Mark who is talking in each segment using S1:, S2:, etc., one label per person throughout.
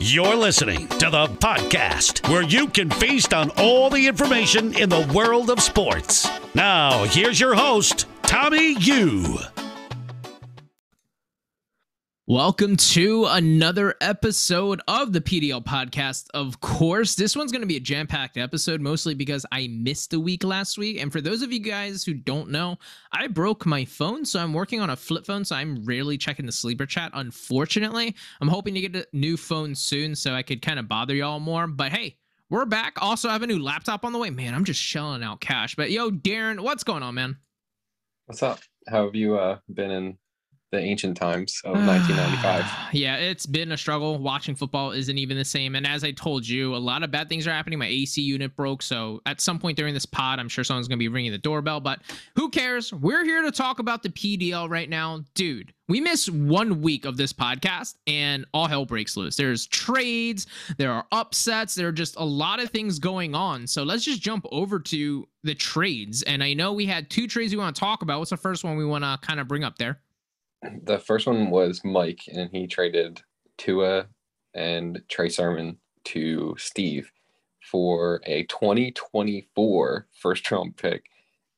S1: You're listening to the podcast where you can feast on all the information in the world of sports. Now, here's your host, Tommy Yu.
S2: Welcome to another episode of the PDL podcast. Of course, this one's going to be a jam packed episode, mostly because I missed a week last week. And for those of you guys who don't know, I broke my phone, so I'm working on a flip phone, so I'm rarely checking the sleeper chat, unfortunately. I'm hoping to get a new phone soon so I could kind of bother y'all more. But hey, we're back. Also, I have a new laptop on the way. Man, I'm just shelling out cash. But yo, Darren, what's going on, man?
S3: What's up? How have you uh, been in the ancient times of 1995.
S2: yeah, it's been a struggle. Watching football isn't even the same. And as I told you, a lot of bad things are happening. My AC unit broke. So at some point during this pod, I'm sure someone's going to be ringing the doorbell, but who cares? We're here to talk about the PDL right now. Dude, we miss one week of this podcast and all hell breaks loose. There's trades, there are upsets, there are just a lot of things going on. So let's just jump over to the trades. And I know we had two trades we want to talk about. What's the first one we want to kind of bring up there?
S3: The first one was Mike, and he traded Tua and Trey Sermon to Steve for a 2024 first round pick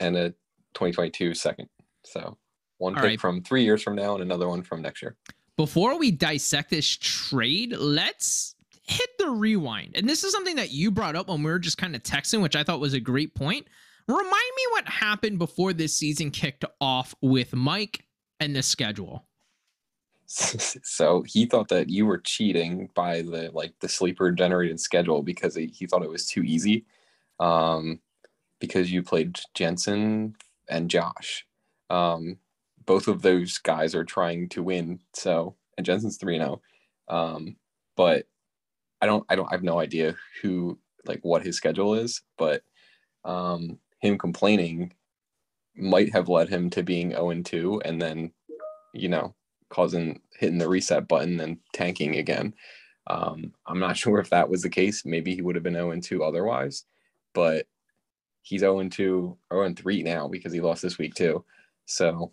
S3: and a 2022 second. So one All pick right. from three years from now and another one from next year.
S2: Before we dissect this trade, let's hit the rewind. And this is something that you brought up when we were just kind of texting, which I thought was a great point. Remind me what happened before this season kicked off with Mike and this schedule.
S3: So he thought that you were cheating by the like the sleeper generated schedule because he, he thought it was too easy. Um, because you played Jensen and Josh. Um, both of those guys are trying to win. So and Jensen's three zero. Oh. Um, but I don't I don't I have no idea who like what his schedule is, but um, him complaining might have led him to being 0 and 2 and then, you know, causing hitting the reset button and tanking again. Um, I'm not sure if that was the case. Maybe he would have been 0 and 2 otherwise, but he's 0 and 2, 0 and 3 now because he lost this week too. So,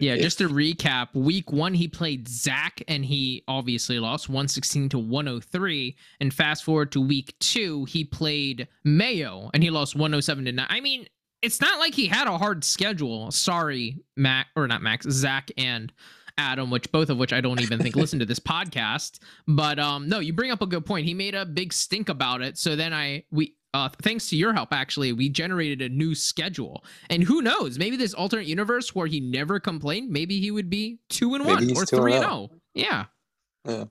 S2: yeah, just to recap, week one he played Zach and he obviously lost 116 to 103. And fast forward to week two, he played Mayo and he lost 107 to 9. I mean, it's not like he had a hard schedule. Sorry, Mac or not Max, Zach and Adam, which both of which I don't even think listen to this podcast. But um, no, you bring up a good point. He made a big stink about it. So then I we uh, thanks to your help, actually, we generated a new schedule. And who knows? Maybe this alternate universe where he never complained, maybe he would be two and one or three and zero. Oh. Yeah.
S3: Yeah.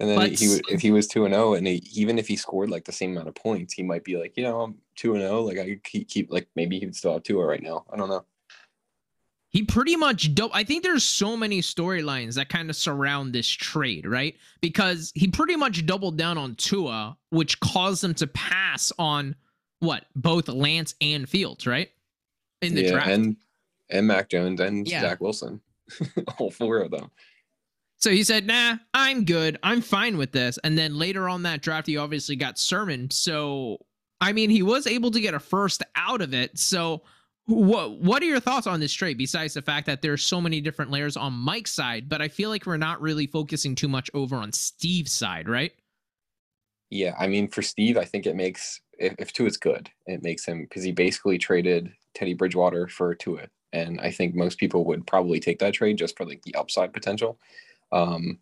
S3: And then but, he, would, if he was two and zero, oh, and he, even if he scored like the same amount of points, he might be like, you know, I'm two and zero. Like I could keep, like maybe he would still have two oh right now. I don't know.
S2: He pretty much do- I think there's so many storylines that kind of surround this trade, right? Because he pretty much doubled down on Tua, which caused them to pass on what both Lance and Fields, right?
S3: In the yeah, draft, and and Mac Jones and yeah. Zach Wilson, all four of them.
S2: So he said, "Nah, I'm good. I'm fine with this." And then later on that draft, he obviously got Sermon. So I mean, he was able to get a first out of it. So what what are your thoughts on this trade? Besides the fact that there's so many different layers on Mike's side, but I feel like we're not really focusing too much over on Steve's side, right?
S3: Yeah, I mean, for Steve, I think it makes if, if Tua is good, it makes him because he basically traded Teddy Bridgewater for Tua, and I think most people would probably take that trade just for like the upside potential. Um,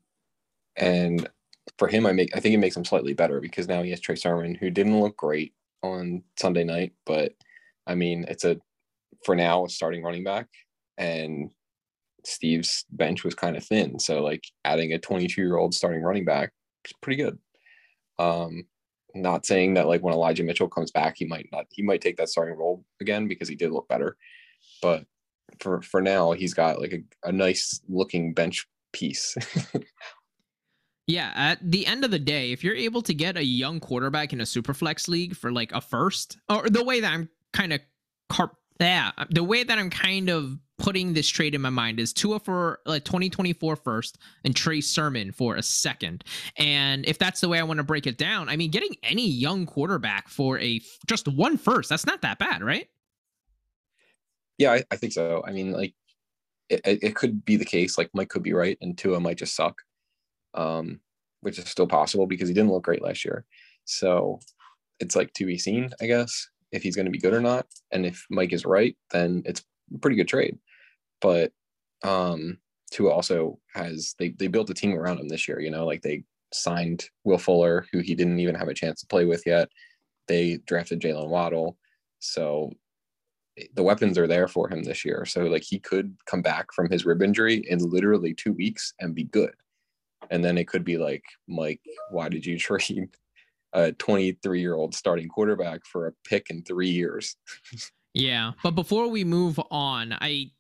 S3: and for him, I make I think it makes him slightly better because now he has Trey Sermon, who didn't look great on Sunday night, but I mean, it's a for now a starting running back, and Steve's bench was kind of thin, so like adding a 22 year old starting running back is pretty good. Um, not saying that like when Elijah Mitchell comes back, he might not he might take that starting role again because he did look better, but for for now he's got like a, a nice looking bench piece.
S2: yeah, at the end of the day, if you're able to get a young quarterback in a super flex league for like a first, or the way that I'm kind of carp yeah, the way that I'm kind of putting this trade in my mind is Tua for like 2024 first and Trey Sermon for a second. And if that's the way I want to break it down, I mean, getting any young quarterback for a just one first, that's not that bad, right?
S3: Yeah, I, I think so. I mean, like it, it could be the case. Like Mike could be right, and Tua might just suck. Um, which is still possible because he didn't look great last year. So it's like to be seen, I guess, if he's going to be good or not. And if Mike is right, then it's a pretty good trade. But um, Tua also has they they built a team around him this year. You know, like they signed Will Fuller, who he didn't even have a chance to play with yet. They drafted Jaylen Waddle, so the weapons are there for him this year. So like he could come back from his rib injury in literally two weeks and be good. And then it could be like, Mike, why did you trade a 23 year old starting quarterback for a pick in three years?
S2: yeah. But before we move on, I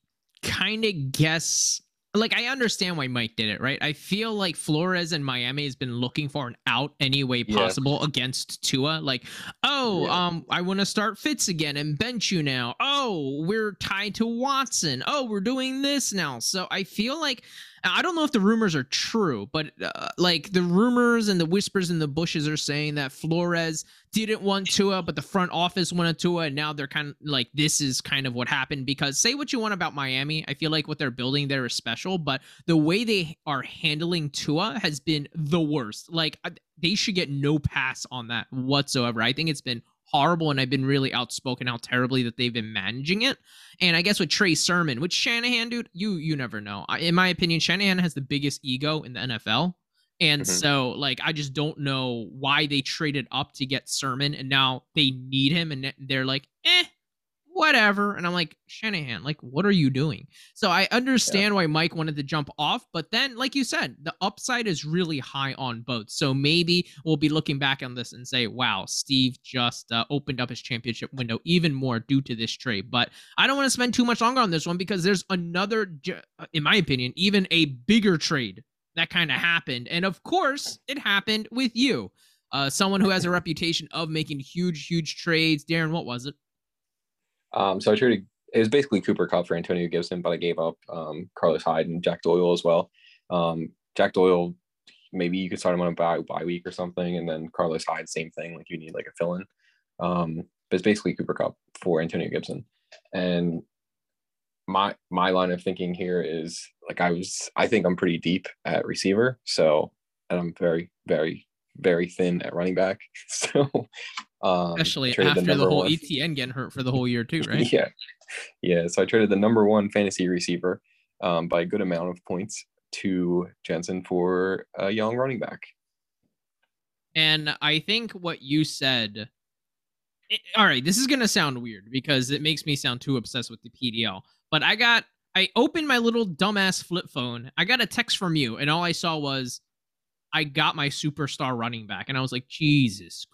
S2: kind of guess like I understand why Mike did it, right? I feel like Flores and Miami has been looking for an out any way possible yeah. against Tua. Like, oh, yeah. um, I want to start Fitz again and bench you now. Oh, we're tied to Watson. Oh, we're doing this now. So I feel like I don't know if the rumors are true, but uh, like the rumors and the whispers in the bushes are saying that Flores didn't want Tua, but the front office wanted Tua, and now they're kind of like this is kind of what happened. Because say what you want about Miami, I feel like what they're building there is special, but the way they are handling Tua has been the worst. Like they should get no pass on that whatsoever. I think it's been horrible, and I've been really outspoken how terribly that they've been managing it. And I guess with Trey Sermon, with Shanahan, dude, you you never know. I, In my opinion, Shanahan has the biggest ego in the NFL. And mm-hmm. so, like, I just don't know why they traded up to get Sermon, and now they need him, and they're like, eh, whatever. And I'm like, Shanahan, like, what are you doing? So I understand yeah. why Mike wanted to jump off, but then, like you said, the upside is really high on both. So maybe we'll be looking back on this and say, wow, Steve just uh, opened up his championship window even more due to this trade. But I don't want to spend too much longer on this one because there's another, uh, in my opinion, even a bigger trade that kind of happened. And of course, it happened with you. Uh, someone who has a reputation of making huge, huge trades. Darren, what was it?
S3: Um, so I traded. It was basically Cooper Kupp for Antonio Gibson, but I gave up um, Carlos Hyde and Jack Doyle as well. Um, Jack Doyle, maybe you could start him on a bye, bye week or something, and then Carlos Hyde, same thing. Like you need like a fill in. Um, but it's basically Cooper Kupp for Antonio Gibson, and my my line of thinking here is like I was I think I'm pretty deep at receiver, so and I'm very very very thin at running back. So
S2: um, Especially after the, the whole one. ETN getting hurt for the whole year too, right?
S3: yeah, yeah. So I traded the number one fantasy receiver um, by a good amount of points to Jensen for a young running back.
S2: And I think what you said. It, all right, this is gonna sound weird because it makes me sound too obsessed with the PDL. But I got, I opened my little dumbass flip phone. I got a text from you, and all I saw was, I got my superstar running back, and I was like, Jesus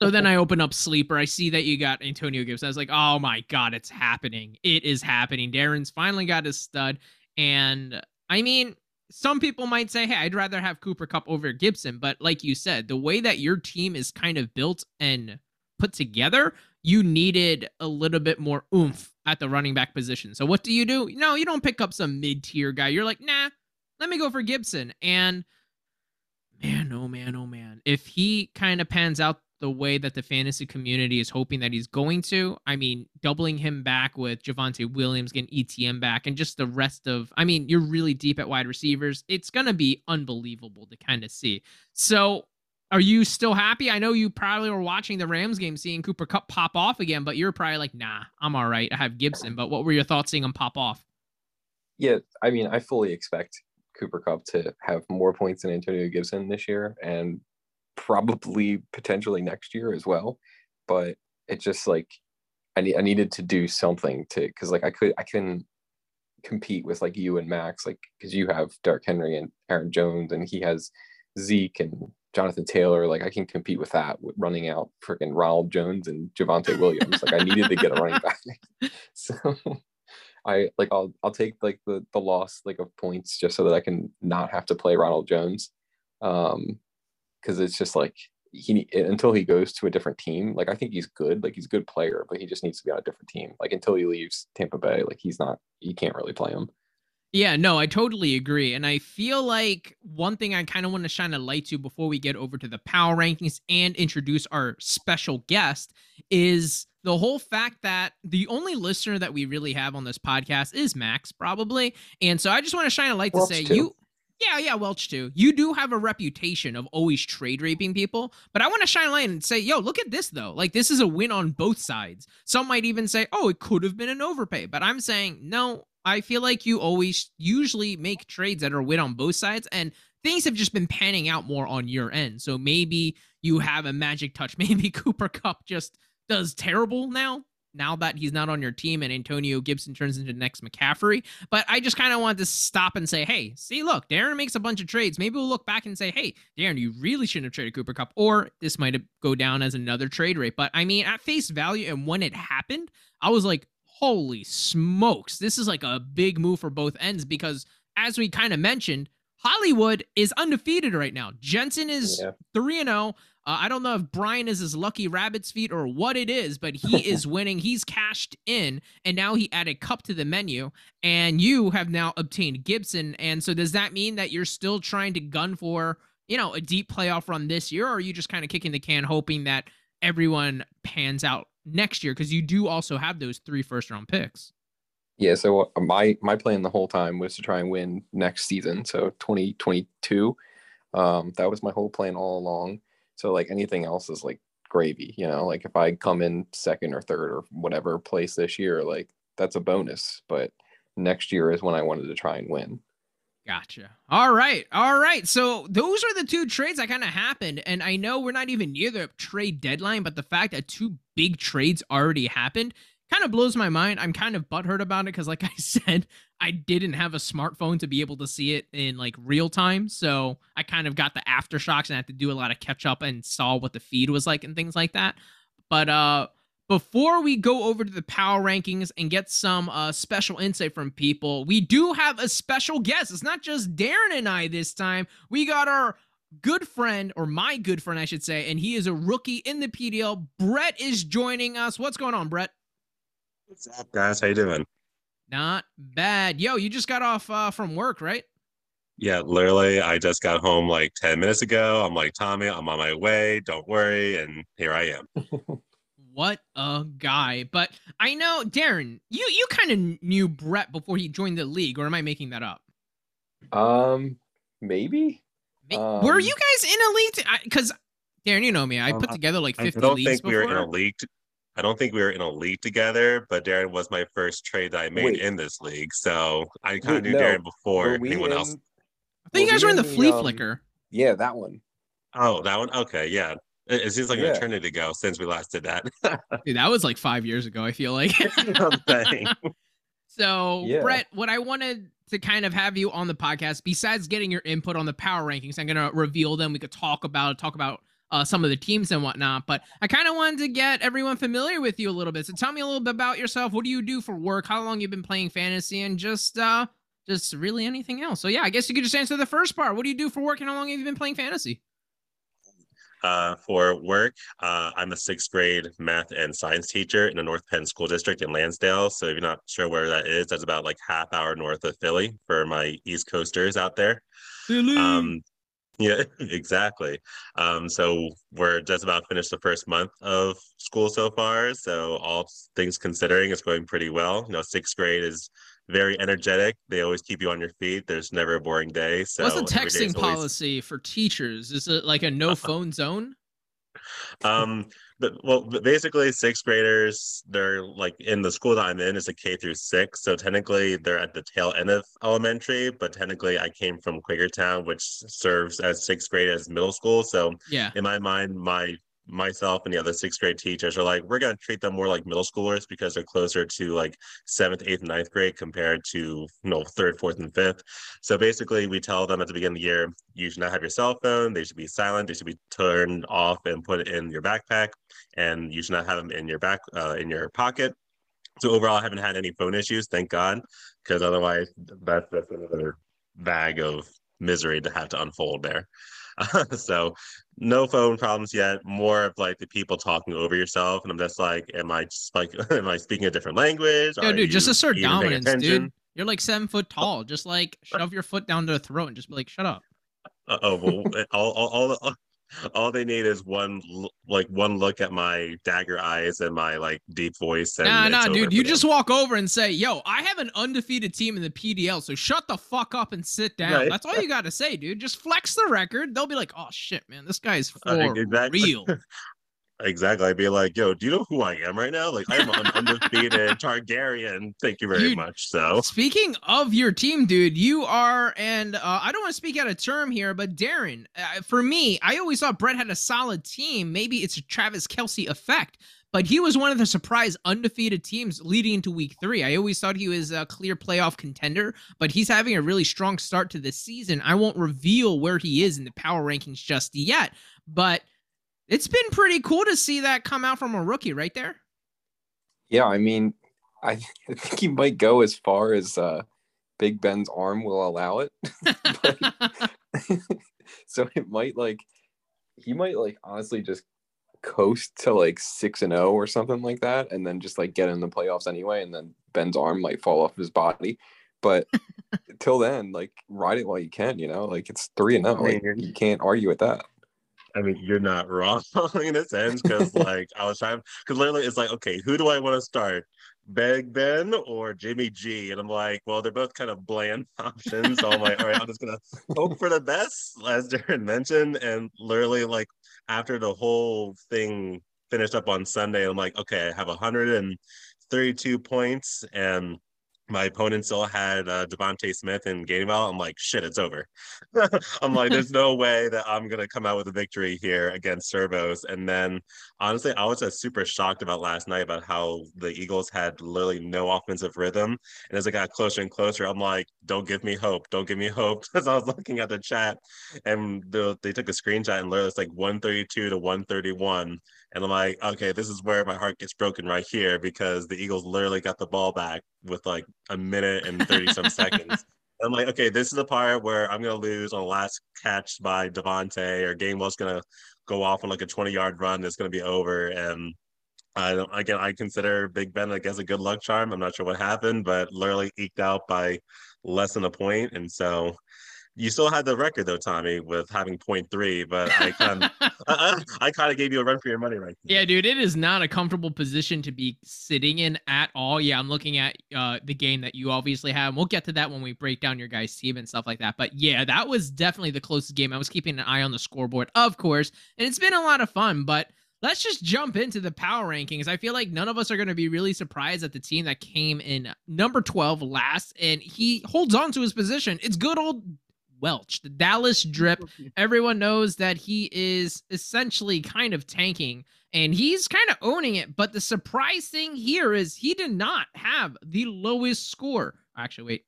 S2: so then I open up Sleeper. I see that you got Antonio Gibson. I was like, oh my God, it's happening. It is happening. Darren's finally got his stud. And I mean, some people might say, hey, I'd rather have Cooper Kupp over Gibson. But like you said, the way that your team is kind of built and put together, you needed a little bit more oomph at the running back position. So what do you do? No, you don't pick up some mid tier guy. You're like, nah, let me go for Gibson. And man, oh man, oh man. If he kind of pans out the way that the fantasy community is hoping that he's going to, I mean, doubling him back with Javonte Williams, getting ETM back, and just the rest of, I mean, you're really deep at wide receivers. It's going to be unbelievable to kind of see. So, are you still happy? I know you probably were watching the Rams game, seeing Cooper Kupp pop off again, but you're probably like, nah, I'm all right. I have Gibson. But what were your thoughts seeing him pop off?
S3: Yeah, I mean, I fully expect Cooper Kupp to have more points than Antonio Gibson this year and probably potentially next year as well. But it just like I need I needed to do something to because like I could I can compete with like you and Max like because you have Derrick Henry and Aaron Jones and he has Zeke and Jonathan Taylor. Like I can compete with that with running out freaking Ronald Jones and Javonte Williams. Like I needed to get a running back. So I like I'll I'll take like the the loss like of points just so that I can not have to play Ronald Jones, um, because it's just like he until he goes to a different team. Like I think he's good, like he's a good player, but he just needs to be on a different team. Like until he leaves Tampa Bay, like he's not you can't really play him.
S2: Yeah, no, I totally agree. And I feel like one thing I kind of want to shine a light to before we get over to the power rankings and introduce our special guest is the whole fact that the only listener that we really have on this podcast is Max, probably. And so I just want to shine a light well, to say you Yeah, yeah, Welch too. You do have a reputation of always trade raping people, but I want to shine a light and say, yo, look at this though. Like this is a win on both sides. Some might even say, oh, it could have been an overpay, but I'm saying no. I feel like you always usually make trades that are win on both sides, and things have just been panning out more on your end. So maybe you have a magic touch. Maybe Cooper Kupp just does terrible now now that he's not on your team and Antonio Gibson turns into the next McCaffrey. But I just kind of want to stop and say, hey, see, look, Darren makes a bunch of trades. Maybe we'll look back and say, hey, Darren, you really shouldn't have traded Cooper Kupp. or this might go down as another trade rate. But I mean, at face value and when it happened, I was like, holy smokes, this is like a big move for both ends because as we kind of mentioned, Hollywood is undefeated right now. Jensen is 3 yeah. 0. Uh, I don't know if Brian is his lucky rabbit's feet or what it is, but he is winning. He's cashed in, and now he added Kupp to the menu, and you have now obtained Gibson. And so, does that mean that you're still trying to gun for, you know, a deep playoff run this year, or are you just kind of kicking the can, hoping that everyone pans out next year? Because you do also have those three first round picks.
S3: Yeah, so uh, my my plan the whole time was to try and win next season, so 2022. Um, that was my whole plan all along so like anything else is like gravy, you know, like if I come in second or third or whatever place this year, like that's a bonus. But next year is when I wanted to try and win.
S2: Gotcha. All right. All right. So those are the two trades that kind of happened. And I know we're not even near the trade deadline, but the fact that two big trades already happened kind of blows my mind. I'm kind of butthurt about it because, like I said, I didn't have a smartphone to be able to see it in like real time. So I kind of got the aftershocks and I had to do a lot of catch up and saw what the feed was like and things like that. But uh before we go over to the power rankings and get some uh, special insight from people, we do have a special guest. It's not just Darren and I this time. We got our good friend, or my good friend, I should say, and he is a rookie in the PDL. Brett is joining us. What's going on, Brett?
S4: What's up, guys? How you doing?
S2: Not bad. Yo, you just got off uh, from work, right?
S4: Yeah, literally, I just got home like 10 minutes ago. I'm like, Tommy, I'm on my way. Don't worry. And here I am.
S2: what a guy. But I know, Darren, you, you kind of knew Brett before he joined the league, or am I making that up?
S3: Um, maybe.
S2: Um, Were you guys in a league? Because, Darren, you know me. I um, put together like 50
S4: I don't
S2: leagues
S4: think
S2: before.
S4: we were in a league. I don't think we were in a league together, but Darren was my first trade that I made Wait. in this league. So I kind of knew no. Darren before anyone in, else.
S2: I think you guys were in the flea um, flicker.
S3: Yeah, that one.
S4: Oh, that one? Okay, yeah. It, it seems like yeah. an eternity ago since we last did that.
S2: Dude, that was like five years ago, I feel like. so, yeah. Brett, what I wanted to kind of have you on the podcast, besides getting your input on the power rankings, I'm going to reveal them. We could talk about talk about uh, some of the teams and whatnot. But I kind of wanted to get everyone familiar with you a little bit. So tell me a little bit about yourself. What do you do for work? How long you've been playing fantasy, and just uh, just really anything else. So yeah, I guess you could just answer the first part. What do you do for work, and how long have you been playing fantasy?
S4: Uh, for work, uh, I'm a sixth grade math and science teacher in the North Penn School District in Lansdale. So if you're not sure where that is, that's about like half hour north of Philly for my East Coasters out there. Philly. Um, yeah, exactly. Um, so we're just about finished the first month of school so far. So all things considering, it's going pretty well. You know, sixth grade is very energetic. They always keep you on your feet. There's never a boring day. So
S2: what's the texting always... policy for teachers? Is it like a no phone zone?
S4: Um, but well, basically sixth graders, they're like in the school that I'm in is a K through six. So technically they're at the tail end of elementary, but technically I came from Quakertown, which serves as sixth grade as middle school. So
S2: yeah,
S4: in my mind, my myself and the other sixth grade teachers are like, we're going to treat them more like middle schoolers because they're closer to like seventh, eighth, ninth grade compared to, you know, third, fourth, and fifth. So basically, we tell them at the beginning of the year, you should not have your cell phone. They should be silent. They should be turned off and put in your backpack. And you should not have them in your back, uh, in your pocket. So overall, I haven't had any phone issues, thank God, because otherwise, that's, that's another bag of misery to have to unfold there. so no phone problems yet. More of like the people talking over yourself, and I'm just like, am I just like, am I speaking a different language?
S2: Yeah, dude, just assert dominance, dude. You're like seven foot tall. Just like shove your foot down their throat and just be like, shut up.
S4: Uh, oh, well, all, all, all, all they need is one like one look at my dagger eyes and my like deep voice. And
S2: nah, nah, dude. You
S4: them.
S2: just walk over and say, "Yo, I have an undefeated team in the PDL, so shut the fuck up and sit down."
S4: Right.
S2: That's all you got to say, dude. Just flex the record. They'll be like, "Oh shit, man, this guy's for
S4: Uh, exactly.
S2: real."
S4: Exactly. I'd be like, yo, do you know who I am right now? Like, I'm an undefeated Targaryen. Thank you very
S2: You-
S4: much. So,
S2: Speaking of your team, dude, you are, and uh, I don't want to speak out of term here, but Darren, uh, for me, I always thought Brett had a solid team. Maybe it's a Travis Kelce effect, but he was one of the surprise undefeated teams leading into week three. I always thought he was a clear playoff contender, but he's having a really strong start to this season. I won't reveal where he is in the power rankings just yet, but it's been pretty cool to see that come out from a rookie right there.
S3: Yeah, I mean, I, I think he might go as far as uh, Big Ben's arm will allow it. so it might like he might like honestly just coast to like six and zero or something like that, and then just like get in the playoffs anyway, and then Ben's arm might fall off his body. But till then, like ride it while you can. You know, like it's three and zero. Like you can't argue with that.
S4: I mean, you're not wrong in a sense because, like, I was trying, because literally it's like, okay, who do I want to start? Big Ben or Jimmy G? And I'm like, well, they're both kind of bland options. So I'm like, all right, I'm just to hope for the best, as Darren mentioned. And literally, like, after the whole thing finished up on Sunday, I'm like, okay, I have 132 points and my opponent still had uh, DeVonta Smith and Gainwell. I'm like, shit, it's over. I'm like, there's no way that I'm gonna come out with a victory here against Servos. And then, honestly, I was just super shocked about last night about how the Eagles had literally no offensive rhythm. And as it got closer and closer, I'm like, don't give me hope, don't give me hope. Because I was looking at the chat, and the, they took a screenshot, and literally it's like 132 to 131. And I'm like, okay, this is where my heart gets broken right here because the Eagles literally got the ball back with like a minute and 30 some seconds. I'm like, okay, this is the part where I'm gonna lose on the last catch by DeVonta or Gainwell's gonna go off on like a 20 yard run. It's gonna be over. And I don't again I consider Big Ben like as a good luck charm. I'm not sure what happened, but literally eked out by less than a point. And so you still had the record though, Tommy, with having point three, but I kind of I, I, I kind of gave you a run for your money right there.
S2: Yeah, dude, it is not a comfortable position to be sitting in at all. Yeah, I'm looking at uh, the game that you obviously have. And we'll get to that when we break down your guys' team and stuff like that. But yeah, that was definitely the closest game. I was keeping an eye on the scoreboard, of course, and it's been a lot of fun. But let's just jump into the power rankings. I feel like none of us are going to be really surprised at the team that came in number 12 last, and he holds on to his position. It's good old Welch, the Dallas Drip everyone knows that he is essentially kind of tanking and he's kind of owning it. But the surprise thing here is he did not have the lowest score. Actually, wait.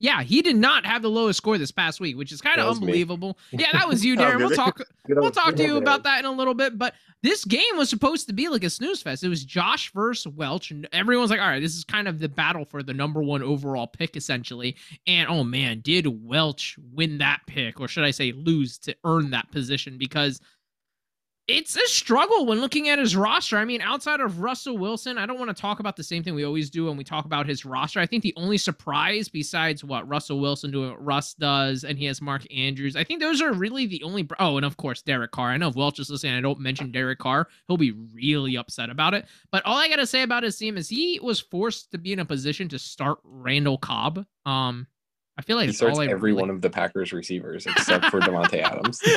S2: Yeah, he did not have the lowest score this past week, which is kind of
S3: was me.
S2: unbelievable. Yeah, that was you,
S4: Oh,
S2: Darren. We'll talk
S3: Good
S2: we'll talk to you about that in a little bit. But this game was supposed to be like a snooze fest. It was Josh versus Welch, and everyone's like, all right, this is kind of the battle for the number one overall pick, essentially. And oh man, did Welch win that pick, or should I say lose to earn that position? Because it's a struggle when looking at his roster. I mean, outside of Russell Wilson, I don't want to talk about the same thing we always do when we talk about his roster. I think the only surprise besides what Russell Wilson doing what Russ does, and he has Mark Andrews, I think those are really the only. Oh, and of course, Derek Carr. I know if Welch is listening, I don't mention Derek Carr, he'll be really upset about it. But all I got to say about his team is he was forced to be in a position to start Randall Cobb. Um, I feel like
S3: He starts every
S2: really-
S3: one of the Packers receivers except for Davante Adams.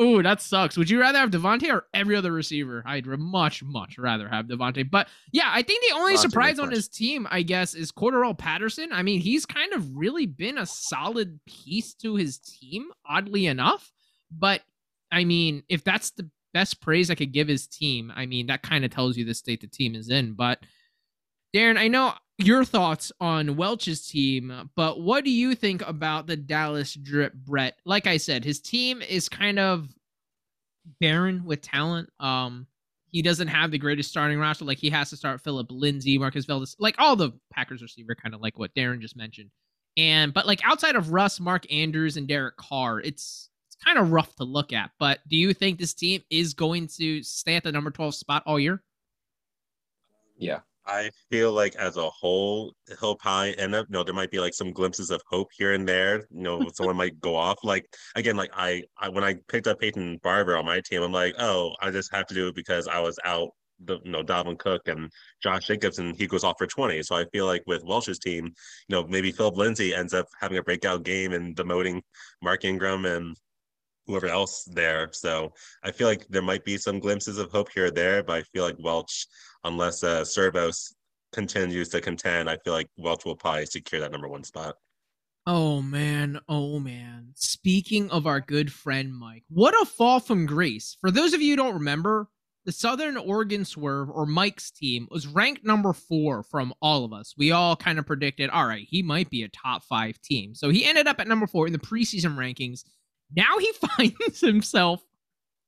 S2: Ooh, that sucks. Would you rather have Davante or every other receiver? I'd much, much rather have Davante. But yeah, I think the only surprise on his team, I guess, is Cordarrelle Patterson. I mean, he's kind of really been a solid piece to his team, oddly enough. But I mean, if that's the best praise I could give his team, I mean, that kind of tells you the state the team is in. But Darren, I know your thoughts on Welch's team, but what do you think about the Dallas Drip Brett? Like I said, his team is kind of barren with talent. Um, he doesn't have the greatest starting roster. Like he has to start Phillip Lindsay, Marquez Valdes, like all the Packers receiver, kind of like what Darren just mentioned. And but like outside of Russ, Mark Andrews, and Derek Carr, it's it's kind of rough to look at. But do you think this team is going to stay at the number twelve spot all year?
S3: Yeah,
S4: I feel like as a whole, he'll probably end up. You know, there might be like some glimpses of hope here and there. You know, someone might go off. Like again, like I, I when I picked up Peyton Barber on my team, I'm like, oh, I just have to do it because I was out. The you know Dalvin Cook and Josh Jacobs, and he goes off for 20. So I feel like with Welch's team, you know, maybe Phillip Lindsay ends up having a breakout game and demoting Mark Ingram and whoever else there. So I feel like there might be some glimpses of hope here or there, but I feel like Welch, unless uh, Servos continues to contend, I feel like Welch will probably secure that number one spot.
S2: Oh man, oh man. Speaking of our good friend Mike, what a fall from grace. For those of you who don't remember, the Southern Oregon Swerve or Mike's team was ranked number four from all of us. We all kind of predicted, all right, he might be a top five team. So he ended up at number four in the preseason rankings. Now he finds himself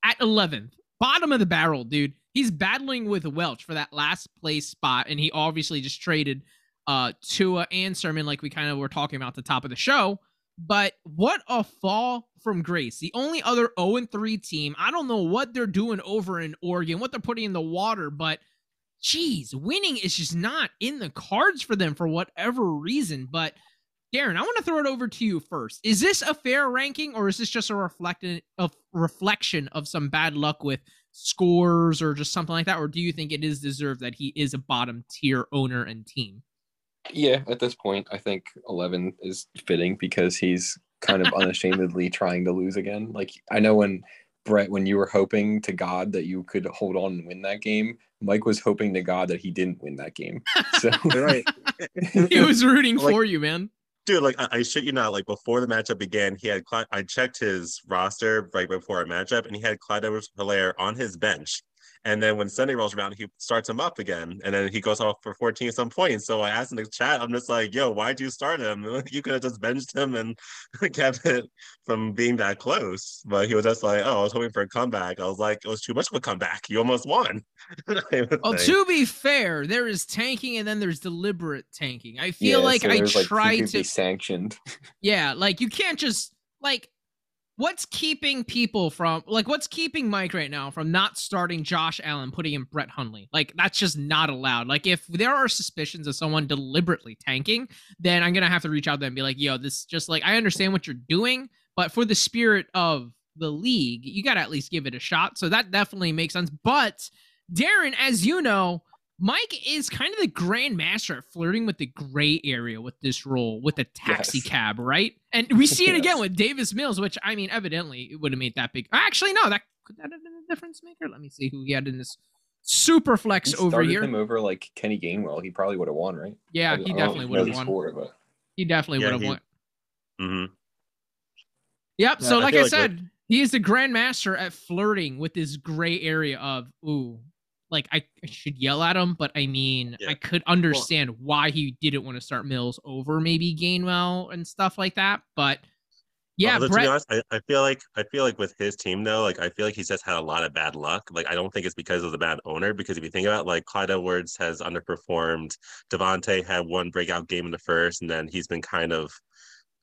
S2: at 11th, bottom of the barrel, dude. He's battling with Welch for that last place spot, and he obviously just traded uh Tua and Sermon, like we kind of were talking about the top of the show. But what a fall from grace. The only other 0 3 team, I don't know what they're doing over in Oregon, what they're putting in the water, but geez, winning is just not in the cards for them for whatever reason. But Darren, I want to throw it over to you first. Is this a fair ranking, or is this just a reflection of reflection of some bad luck with scores or just something like that? Or do you think it is deserved that he is a bottom tier owner and team?
S3: Yeah, at this point, I think 11 is fitting because he's kind of unashamedly trying to lose again. Like, I know when Brett, when you were hoping to God that you could hold on and win that game, Mike was hoping to God that he didn't win that game. So,
S4: right.
S2: he was rooting
S4: Like-
S2: for you, man.
S4: Dude, like I, I shit you not, like before the matchup began, he had Clyde, I checked his roster right before our matchup, and he had Clyde Edwards Helaire on his bench. And then when Sunday rolls around, he starts him up again, and then he goes off for 14 some points. So I asked in the chat, I'm just like, "Yo, why'd you start him? You could have just benched him and kept it from being that close." But he was just like, "Oh, I was hoping for a comeback." I was like, "It was too much of a comeback. You almost won." I
S2: Well,
S4: oh,
S2: to be fair, there is tanking and then there's deliberate tanking. I feel
S3: yeah,
S2: like
S3: so
S2: I
S3: there's, like,
S2: try to
S3: be sanctioned.
S2: Yeah, like you can't just like what's keeping people from like what's keeping Mike right now from not starting Josh Allen, putting in Brett Hundley? Like that's just not allowed. Like if there are suspicions of someone deliberately tanking, then I'm gonna have to reach out to them and be like, yo, this just like I understand what you're doing, but for the spirit of the league, you gotta at least give it a shot. So that definitely makes sense. But Darren, as you know, Mike is kind of the grand master at flirting with the gray area with this role with the taxi
S3: Yes.
S2: cab, right? And we see it again with Davis Mills, which I mean, evidently it would have made that big. Actually, no, that could that have been a difference maker. Let me see who he had in this super flex
S3: He
S2: over
S3: started
S2: here.
S3: him over like Kenny Gainwell. He probably would have won, right?
S2: Yeah, he definitely would have won.
S3: Score, but
S2: He definitely
S4: Yeah,
S2: would have
S4: he-
S2: won.
S4: mhm.
S2: Yep.
S4: Yeah,
S2: so,
S4: I
S2: like
S4: feel
S2: I
S4: like with-
S2: said, he is the grandmaster at flirting with this gray area of ooh, like I, should yell at him, but I mean,
S4: Yeah.
S2: I could understand why he didn't want to start Mills over maybe Gainwell and stuff like that. But yeah,
S4: Although, to be honest, I, I feel like I feel like with his team though, like I feel like he's just had a lot of bad luck. Like I don't think it's because of the bad owner. Because if you think about it, like Clyde Edwards has underperformed. DeVonta had one breakout game in the first, and then he's been kind of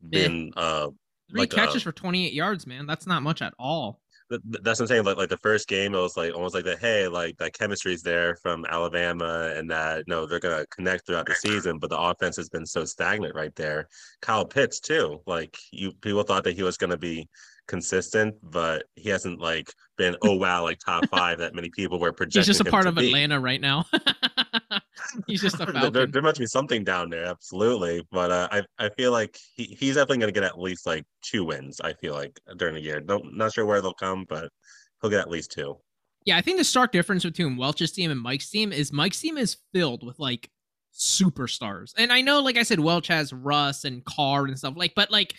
S4: been uh
S2: three
S4: like,
S2: catches
S4: uh,
S2: for 28 yards, man. That's not much at all.
S4: Th- th- that's what I'm saying. Like like the first game, it was like almost like the Hey, like that chemistry is there from Alabama, and that no, they're gonna connect throughout the season. But the offense has been so stagnant right there. Kyle Pitts too. Like you, people thought that he was gonna be consistent, but he hasn't like been oh wow like top five that many people were projecting.
S2: He's just a part of
S4: be.
S2: Atlanta right now. He's just a
S4: There- there, there must be something down there, absolutely. But uh, I I feel like he, he's definitely going to get at least like two wins. I feel like during the year. Don't not sure where they'll come, but he'll get at least two.
S2: Yeah, I think the stark difference between Welch's team and Mike's team is Mike's team is filled with like superstars. And I know, like I said, Welch has Russ and Carr and stuff like, but like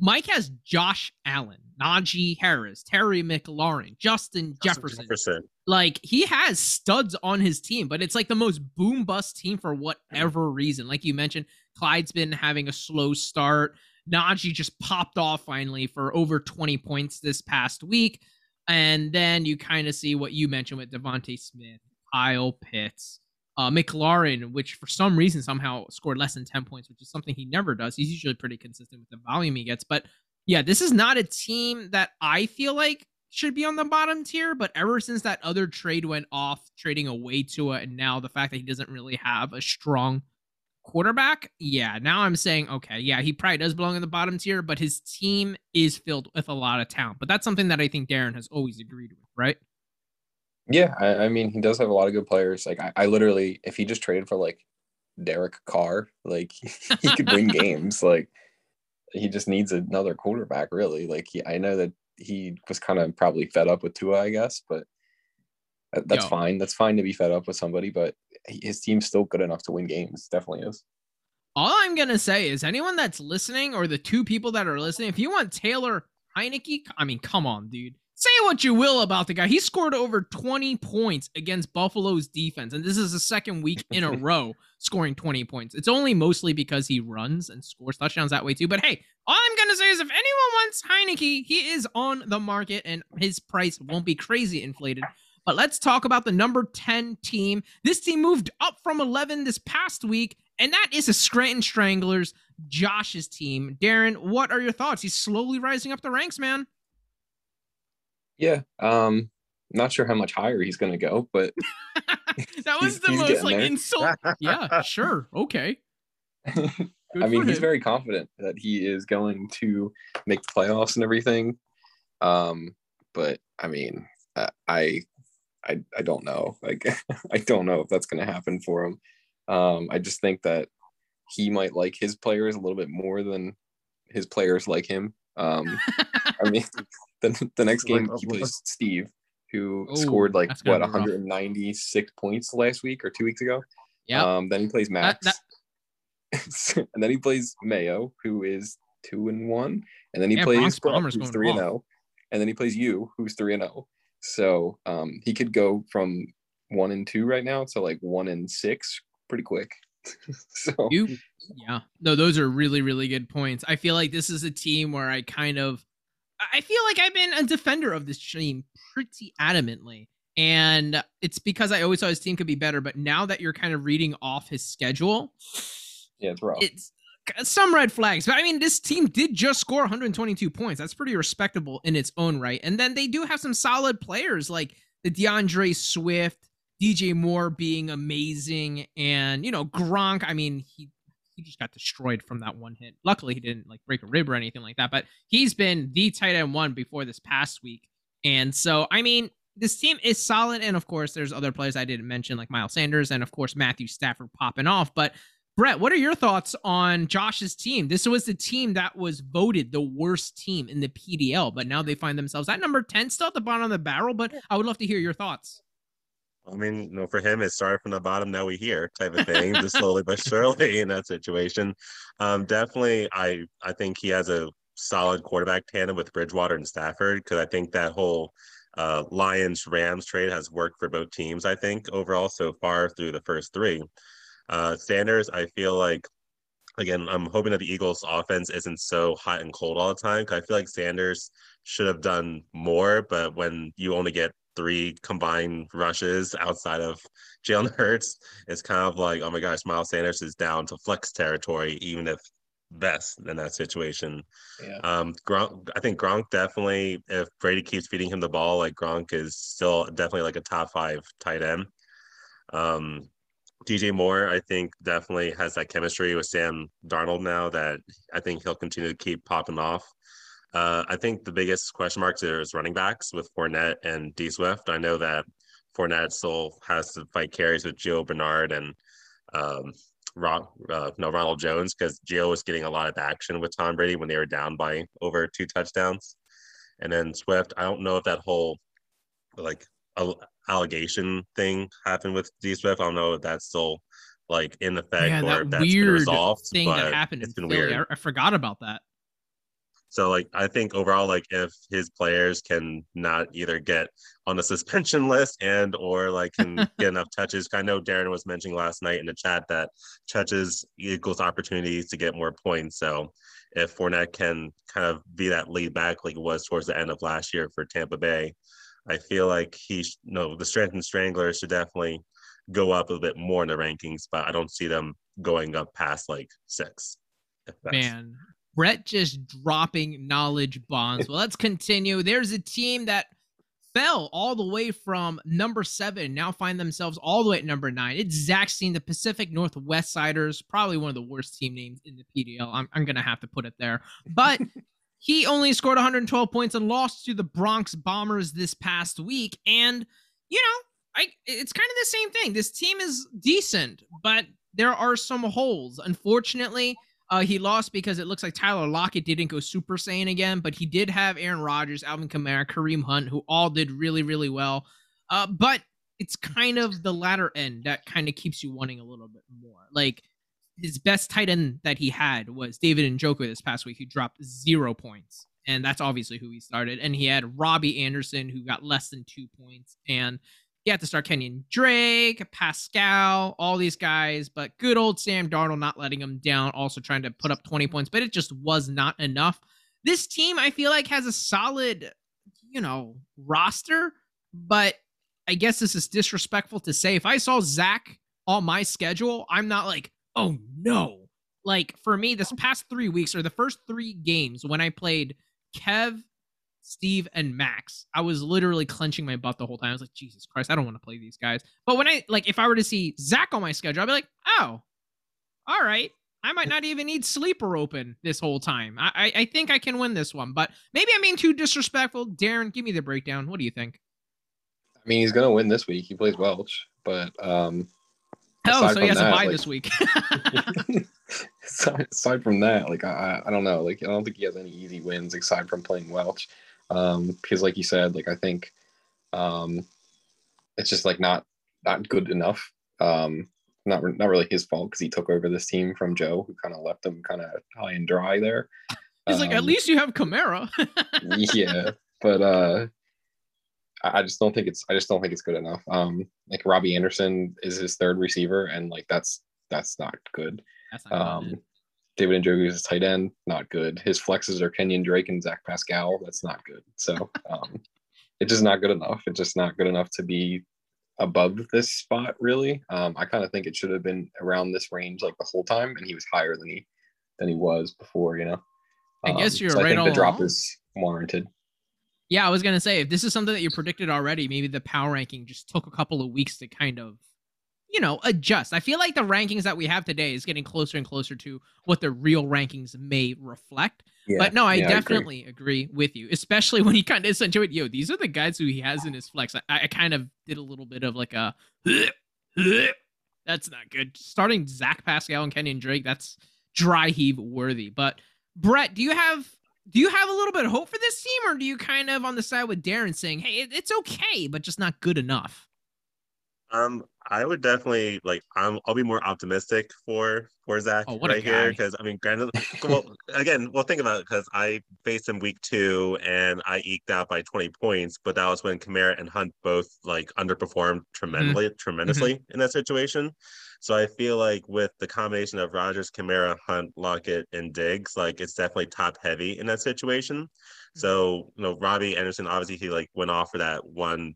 S2: Mike has Josh Allen, Najee Harris, Terry McLaurin, Justin Jefferson.
S4: Jefferson.
S2: Like he has studs on his team, but it's like the most boom bust team for whatever reason. Like you mentioned, Clyde's been having a slow start. Najee just popped off finally for over 20 points this past week. And then you kind of see what you mentioned with DeVonta Smith, Kyle Pitts, uh, McLaurin, which for some reason somehow scored less than 10 points, which is something he never does. He's usually pretty consistent with the volume he gets. But yeah, this is not a team that I feel like should be on the bottom tier, but ever since that other trade went off, trading away Tua, and now the fact that he doesn't really have a strong quarterback, yeah, now I'm saying, okay, yeah, he probably does belong in the bottom tier, but his team is filled with a lot of talent. But that's something that I think Darren has always agreed with, right?
S3: Yeah, I, I mean, he does have a lot of good players. Like, I, I literally, if he just traded for like Derek Carr, like he could win games. Like, he just needs another quarterback, really. Like, he, I know that he was kind of probably fed up with Tua, I guess, but that's Yo. fine. That's fine to be fed up with somebody, but his team's still good enough to win games. Definitely is.
S2: All I'm gonna say is anyone that's listening, or the two people that are listening, if you want Taylor Heinicke, I mean, come on, dude. Say what you will about the guy. He scored over 20 points against Buffalo's defense, and this is the second week in a row scoring 20 points. It's only mostly because he runs and scores touchdowns that way too. But hey, all I'm gonna say is if anyone wants Heinicke, he is on the market, and his price won't be crazy inflated. But let's talk about the number 10 team. This team moved up from 11 this past week, and that is the Scranton Stranglers, Josh's team. Darren, what are your thoughts? He's slowly rising up the ranks, man.
S3: Yeah, um, not sure how much higher he's going to go, but
S2: that was the most like insult. yeah, sure, okay.
S3: I mean, he's very confident that he is going to make the playoffs and everything. Um, but I mean, I I I don't know. Like I don't know if that's going to happen for him. Um, I just think that he might like his players a little bit more than his players like him. Um, I mean, the, the next game he plays Steve, who Ooh, scored like what 196 points last week or two weeks ago. Yeah. Um, then he plays Max, that, that... and then he plays Mayo, who is two and one, and then he yeah, plays Brock, who's three and zero, oh. and then he plays you, who's three and zero. Oh. So um, he could go from one and two right now to like one and six pretty quick. so
S2: you, yeah, no, those are really really good points. I feel like this is a team where I kind of, I feel like I've been a defender of this team pretty adamantly. And it's because I always thought his team could be better, but now that you're kind of reading off his schedule,
S3: yeah, it's rough.
S2: It's some red flags. But I mean, this team did just score 122 points. That's pretty respectable in its own right. And then they do have some solid players like the D'Andre Swift, DJ Moore being amazing, and you know Gronk. I mean, he he just got destroyed from that one hit. Luckily, he didn't like break a rib or anything like that. But he's been the tight end one before this past week, and so I mean, this team is solid. And of course, there's other players I didn't mention like Miles Sanders and of course Matthew Stafford popping off. But Brett, what are your thoughts on Josh's team? This was the team that was voted the worst team in the PDL, but now they find themselves at number 10, still at the bottom of the barrel. But I would love to hear your thoughts.
S4: I mean, you know, for him, it started from the bottom, now we here type of thing, just slowly but surely in that situation. Um, definitely, I I think he has a solid quarterback tandem with Bridgewater and Stafford because I think that whole uh, Lions Rams trade has worked for both teams. I think overall so far through the first three. Uh, Sanders, I feel like again, I'm hoping that the Eagles offense isn't so hot and cold all the time. Cause I feel like Sanders should have done more, but when you only get three combined rushes outside of Jalen Hurts, it's kind of like, oh my gosh, Miles Sanders is down to flex territory, even if best in that situation. Yeah. Um, Gronk, I think Gronk definitely, if Brady keeps feeding him the ball, like Gronk is still definitely like a top five tight end. Um, DJ Moore, I think, definitely has that chemistry with Sam Darnold now that I think he'll continue to keep popping off. Uh, I think the biggest question marks is running backs with Fournette and D Swift. I know that Fournette still has to fight carries with Gio Bernard and um, Ron, uh, no Ronald Jones because Gio was getting a lot of action with Tom Brady when they were down by over two touchdowns. And then Swift, I don't know if that whole like allegation thing happened with D Swift. I don't know if that's still like in effect yeah, or if that's been resolved.
S2: Thing that happened it's been Philly. weird. I, I forgot about that.
S4: So like I think overall, like if his players can not either get on the suspension list and or like can get enough touches. I know Darren was mentioning last night in the chat that touches equals opportunities to get more points. So if Fournette can kind of be that lead back like it was towards the end of last year for Tampa Bay, I feel like he, you know, the Scranton Stranglers should definitely go up a bit more in the rankings, but I don't see them going up past like six.
S2: Man, Brett just dropping knowledge bombs. well, let's continue. There's a team that fell all the way from number seven, now find themselves all the way at number nine. It's Zach's team, the Pacific Northwest Siders, probably one of the worst team names in the PDL. I'm, I'm going to have to put it there. But he only scored 112 points and lost to the Bronx Bombers this past week. And, you know, I it's kind of the same thing. This team is decent, but there are some holes. Unfortunately, uh, he lost because it looks like Tyler Lockett didn't go Super Saiyan again, but he did have Aaron Rodgers, Alvin Kamara, Kareem Hunt, who all did really, really well. Uh, but it's kind of the latter end that kind of keeps you wanting a little bit more. Like his best tight end that he had was David Njoku this past week, who dropped zero points. And that's obviously who he started. And he had Robbie Anderson, who got less than two points. And you have to start Kenyon Drake, Pascal, all these guys, but good old Sam Darnold not letting him down, also trying to put up 20 points, but it just was not enough. This team, I feel like, has a solid, you know, roster, but I guess this is disrespectful to say. If I saw Zach on my schedule, I'm not like, oh no. Like for me, this oh. past three weeks or the first three games when I played Kev, Steve, and Max, I was literally clenching my butt the whole time. I was like, Jesus Christ, I don't want to play these guys. But when I like, if I were to see Zach on my schedule, I'd be like, oh, all right. I might not even need sleeper open this whole time. I, I, I think I can win this one, but maybe I'm being too disrespectful. Darren, give me the breakdown. What do you think?
S3: I mean, he's gonna win this week. He plays Welch, but um.
S2: Oh, so he has that, a bye like, this week.
S3: aside, aside from that, like I, I don't know, like I don't think he has any easy wins aside from playing Welch um, because like you said, like I think um, it's just like not not good enough. Um, not not really his fault because he took over this team from Joe, who kind of left them kind of high and dry there.
S2: He's um, like, at um, least you have Kamara.
S3: yeah, but uh, I just don't think it's I just don't think it's good enough. Um, like Robbie Anderson is his third receiver, and like that's that's not good. That's not um, good. David Njoku is tight end, not good. His flexes are Kenyon Drake and Zach Pascal. That's not good. So um, it's just not good enough. It's just not good enough to be above this spot, really. Um, I kind of think it should have been around this range like the whole time, and he was higher than he than he was before. You know.
S2: I guess um, you're so right. I think
S3: the drop along. is warranted.
S2: Yeah, I was gonna say if this is something that you predicted already, maybe the power ranking just took a couple of weeks to kind of you know, adjust. I feel like the rankings that we have today is getting closer and closer to what the real rankings may reflect. Yeah, but no, I yeah, definitely I agree. agree. with you, especially when he kind of accentuated, yo, these are the guys who he has in his flex. I, I kind of did a little bit of like a, that's not good. Starting Zach Pascal and Kenyon Drake, that's dry heave worthy. But Brett, do you have do you have a little bit of hope for this team, or do you kind of on the side with Darren saying, hey, it's okay, but just not good enough?
S4: Um, I would definitely like. I'm. I'll be more optimistic for for Zach oh, right here because I mean, granted, well, again, well, think about it because I faced him week two and I eked out by 20 points, but that was when Kamara and Hunt both like underperformed tremendously, mm-hmm. tremendously mm-hmm. in that situation. So I feel like with the combination of Rodgers, Kamara, Hunt, Lockett, and Diggs, like it's definitely top heavy in that situation. So you know, Robbie Anderson obviously he like went off for that one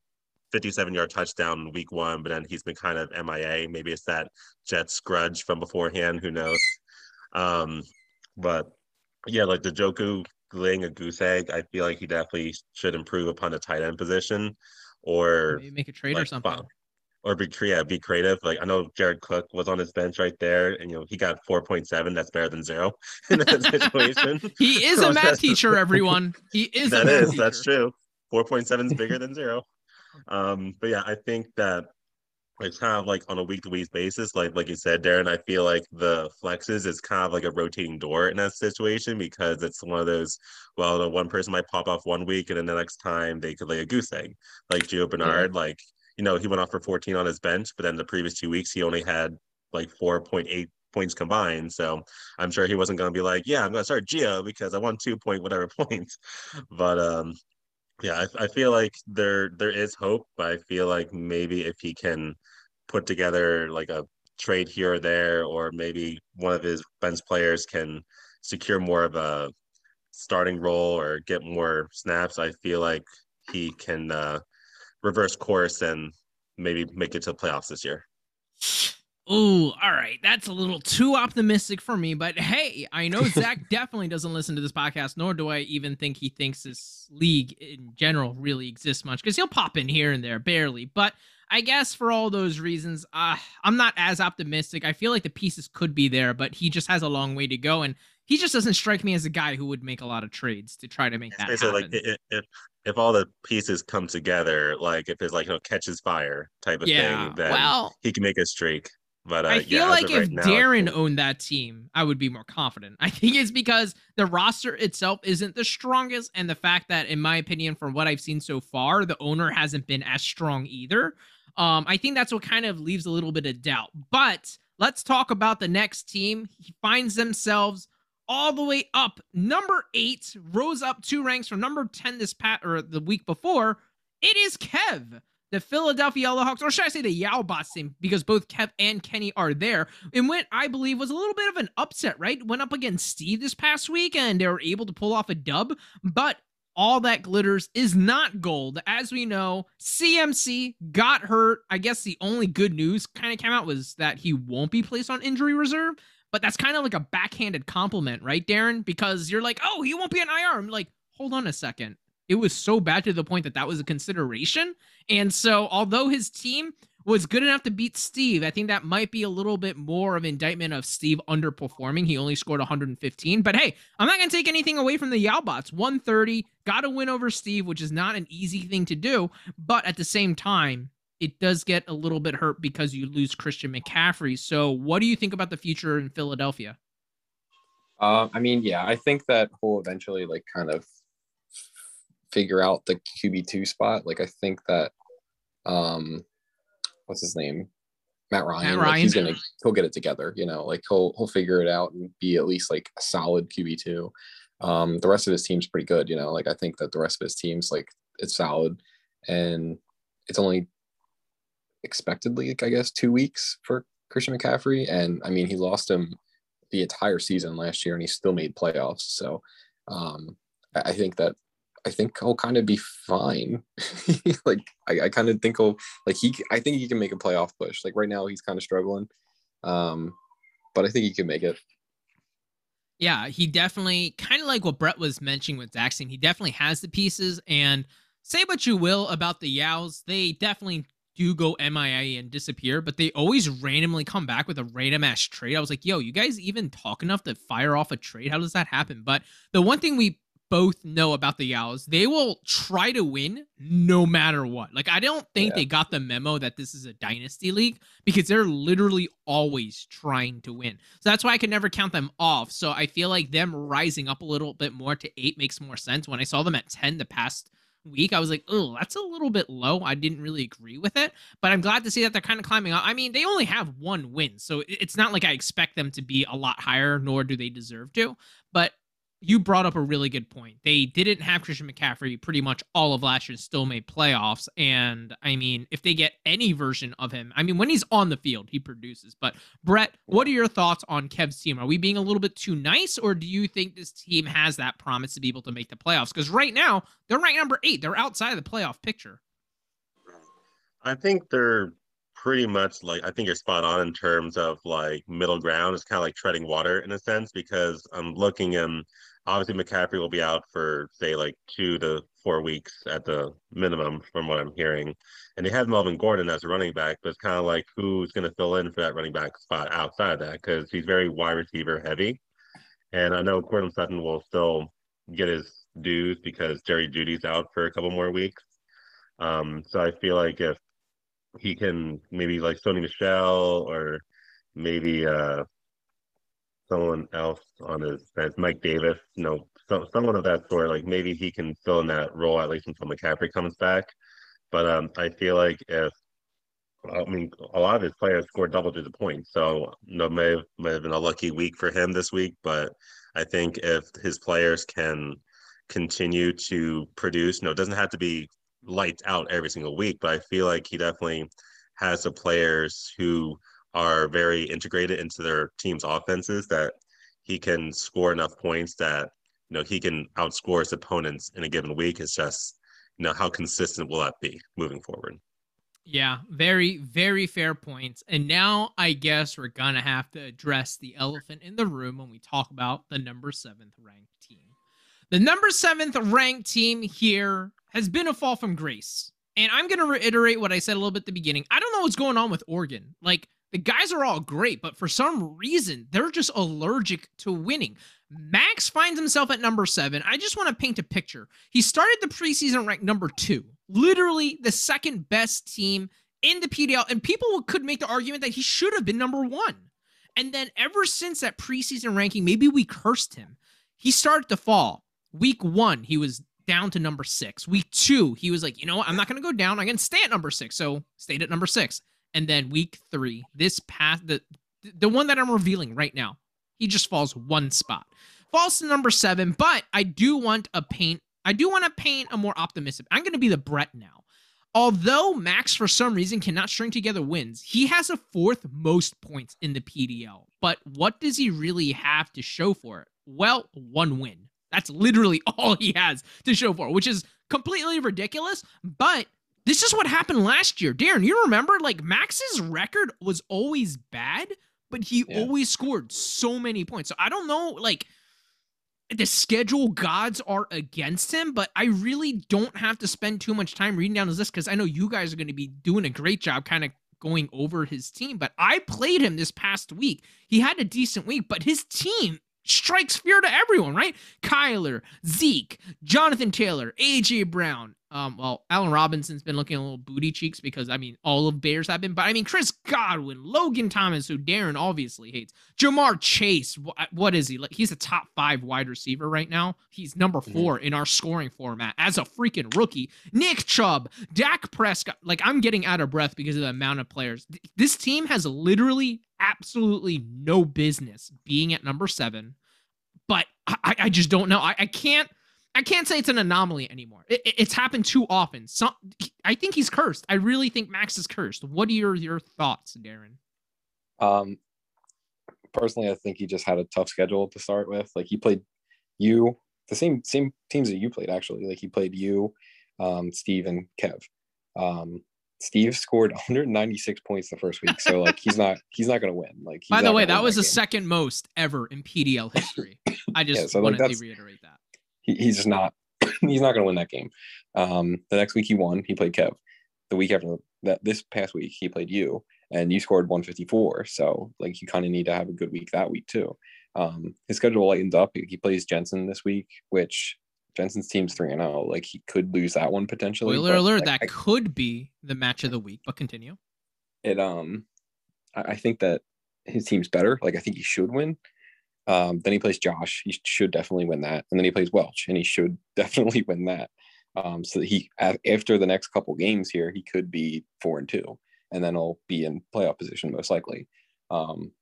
S4: 57 yard touchdown in week one, but then he's been kind of MIA. Maybe it's that Jets grudge from beforehand. Who knows? Um, but yeah, like the Njoku laying a goose egg, I feel like he definitely should improve upon the tight end position or
S2: Maybe make a trade like, or something.
S4: Or be yeah, be creative. Like I know Jared Cook was on his bench right there, and you know he got four point seven. That's better than zero in that situation.
S2: he is a math teacher, everyone. He is.
S4: That is. Teacher. That's true. Four point seven is bigger than zero. Um, but yeah, I think that it's kind of like on a week to week basis, like like you said, Darren. I feel like the flexes is kind of like a rotating door in that situation because it's one of those. Well, the one person might pop off one week, and then the next time they could lay a goose egg, like Gio Bernard. Yeah. Like you know, he went off for 14 on his bench, but then the previous two weeks he only had like 4.8 points combined. So I'm sure he wasn't going to be like, yeah, I'm going to start Gio because I want two point whatever points. But um, yeah, I, I feel like there there is hope, but I feel like maybe if he can put together like a trade here or there, or maybe one of his bench players can secure more of a starting role or get more snaps, I feel like he can uh, reverse course and maybe make it to the playoffs this year.
S2: Oh, all right. That's a little too optimistic for me. But hey, I know Zach definitely doesn't listen to this podcast, nor do I even think he thinks this league in general really exists much because he'll pop in here and there, barely. But I guess for all those reasons, uh, I'm not as optimistic. I feel like the pieces could be there, but he just has a long way to go. And he just doesn't strike me as a guy who would make a lot of trades to try to make that happen.
S4: Like if, if all the pieces come together, like if it's like you know catches fire type of yeah, thing, then well, he can make a streak. But uh,
S2: I feel
S4: yeah,
S2: like if right now, Darren owned that team, I would be more confident. I think it's because the roster itself isn't the strongest, and the fact that, in my opinion, from what I've seen so far, the owner hasn't been as strong either. Um, I think that's what kind of leaves a little bit of doubt. But let's talk about the next team. He finds themselves all the way up, number eight, rose up two ranks from number ten this pat or the week before. It is Kev the Philadelphia Yellowhawks, or should I say the Yowbots team, because both Kev and Kenny are there, and what I believe was a little bit of an upset, right? Went up against Steve this past week, and they were able to pull off a dub, but all that glitters is not gold. As we know, CMC got hurt. I guess the only good news kind of came out was that he won't be placed on injury reserve, but that's kind of like a backhanded compliment, right, Darren? Because you're like, oh, he won't be an IR. I'm like, hold on a second. It was so bad to the point that that was a consideration. And so, although his team was good enough to beat Steve, I think that might be a little bit more of indictment of Steve underperforming. He only scored 115. But hey, I'm not going to take anything away from the Yowbots. 130, got a win over Steve, which is not an easy thing to do. But at the same time, it does get a little bit hurt because you lose Christian McCaffrey. So, what do you think about the future in Philadelphia?
S3: Uh, I mean, yeah, I think that he'll eventually like kind of figure out the QB two spot. Like I think that um what's his name? Matt Ryan. Matt Ryan. Like he's gonna he'll get it together, you know, like he'll he'll figure it out and be at least like a solid QB two. Um the rest of his team's pretty good, you know. Like I think that the rest of his team's like it's solid and it's only expectedly, I guess, two weeks for Christian McCaffrey. And I mean he lost him the entire season last year and he still made playoffs. So um I think that I think he'll kind of be fine. like I, I kind of think he'll like he I think he can make a playoff push. Like right now he's kind of struggling. Um, but I think he can make it.
S2: Yeah, he definitely kind of like what Brett was mentioning with Daxton. He definitely has the pieces. And say what you will about the Yows, they definitely do go MIA and disappear, but they always randomly come back with a random ass trade. I was like, yo, you guys even talk enough to fire off a trade? How does that happen? But the one thing we both know about the Yows. They will try to win no matter what. Like I don't think yeah. they got the memo that this is a dynasty league because they're literally always trying to win. So that's why I can never count them off. So I feel like them rising up a little bit more to 8 makes more sense. When I saw them at 10 the past week, I was like, "Oh, that's a little bit low." I didn't really agree with it, but I'm glad to see that they're kind of climbing up. I mean, they only have one win, so it's not like I expect them to be a lot higher, nor do they deserve to. But you brought up a really good point. They didn't have Christian McCaffrey pretty much all of last year, still made playoffs. And I mean, if they get any version of him, I mean, when he's on the field, he produces. But Brett, what are your thoughts on Kev's team? Are we being a little bit too nice, or do you think this team has that promise to be able to make the playoffs? Because right now, they're ranked number eight, they're outside of the playoff picture.
S4: I think they're pretty much like I think you're spot on in terms of like middle ground. It's kind of like treading water in a sense because I'm looking in obviously McCaffrey will be out for say like two to four weeks at the minimum, from what I'm hearing. And they have Melvin Gordon as a running back, but it's kind of like who's going to fill in for that running back spot outside of that because he's very wide receiver heavy. And I know Courtland Sutton will still get his dues because Jerry Jeudy's out for a couple more weeks. Um, so I feel like if he can maybe like Sony Michel or maybe uh someone else on his bench, Mike Davis, you know, so, someone of that sort, like maybe he can fill in that role at least until McCaffrey comes back. But um, I feel like if I mean, a lot of his players scored double digit points, so you know, may have, may have been a lucky week for him this week. But I think if his players can continue to produce, you know, it doesn't have to be lights out every single week, but I feel like he definitely has the players who are very integrated into their team's offenses that he can score enough points that you know he can outscore his opponents in a given week. It's just you know how consistent will that be moving forward.
S2: Yeah, very, very fair points. And now I guess we're gonna have to address the elephant in the room when we talk about the number seventh ranked team. The number seventh ranked team here has been a fall from grace. And I'm gonna reiterate what I said a little bit at the beginning. I don't know what's going on with Oregon. Like the guys are all great, but for some reason, they're just allergic to winning. Max finds himself at number seven. I just want to paint a picture. He started the preseason ranked number two, literally the second best team in the PDL, and people could make the argument that he should have been number one. And then ever since that preseason ranking, maybe we cursed him. He started to fall. Week one, he was down to number six. Week two, he was like, you know what? I'm not going to go down. I'm going to stay at number six. So stayed at number six. And then week three, this past the the one that I'm revealing right now, he just falls one spot. Falls to number seven, but I do want a paint. I do want to paint a more optimistic. I'm going to be the Brett now. Although Max, for some reason, cannot string together wins, he has a fourth most points in the PDL. But what does he really have to show for it? Well, one win. That's literally all he has to show for, which is completely ridiculous. But this is what happened last year. Darren, you remember like Max's record was always bad, but he yeah. always scored so many points. So I don't know, like the schedule gods are against him, but I really don't have to spend too much time reading down his list because I know you guys are going to be doing a great job kind of going over his team. But I played him this past week. He had a decent week, but his team strikes fear to everyone, right? Kyler, Zeke, Jonathan Taylor, AJ Brown, um, well, Allen Robinson's been looking a little booty cheeks because I mean all of Bears have been, but I mean Chris Godwin, Logan Thomas, who Darren obviously hates, Ja'Marr Chase. What, what is he like? He's a top five wide receiver right now. He's number mm-hmm. 4 mm-hmm. in our scoring format as a freaking rookie. Nick Chubb, Dak Prescott. Like I'm getting out of breath because of the amount of players. This team has literally absolutely no business being at number seven, but I, I just don't know. I, I can't I can't say it's an anomaly anymore. It, it, it's happened too often. So I think he's cursed. I really think Max is cursed. What are your your thoughts, Darren?
S3: Um, personally, I think he just had a tough schedule to start with. Like he played you, the same same teams that you played actually. Like he played you, um, Steve and Kev. Um, Steve scored 196 points the first week, so like he's not he's not gonna win. Like
S2: by the way, that was that the second most ever in PDL history. I just yeah, so wanted like to reiterate that
S3: he, he's not he's not going to win that game. Um, the next week he won. He played Kev. The week after that, this past week he played you, and you scored 154. So like you kind of need to have a good week that week too. Um, his schedule lightens up. He plays Jensen this week, which Jensen's team's three and zero. Oh. Like he could lose that one potentially.
S2: Spoiler alert! Like, that I, could be the match of the week. But continue.
S3: It um, I, I think that his team's better. Like I think he should win. Um, then he plays Josh. He should definitely win that. And then he plays Welch, and he should definitely win that. Um, so that he after the next couple games here, he could be four and two, and then he'll be in playoff position most likely. Um,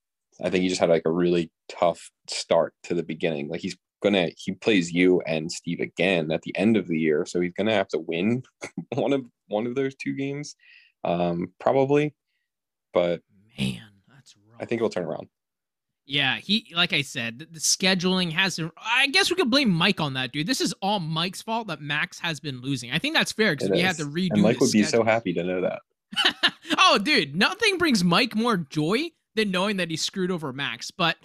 S3: I think he just had like a really tough start to the beginning. Like he's gonna he plays you and Steve again at the end of the year, so he's gonna have to win one of one of those two games, um, probably. But
S2: man, that's rough.
S3: I think he'll turn around.
S2: Yeah, he like I said, the, the scheduling has. I guess we could blame Mike on that, dude. This is all Mike's fault that Max has been losing. I think that's fair because we is. had to redo.
S3: And Mike would
S2: schedule.
S3: be so happy to know that.
S2: oh, dude, nothing brings Mike more joy than knowing that he screwed over Max. But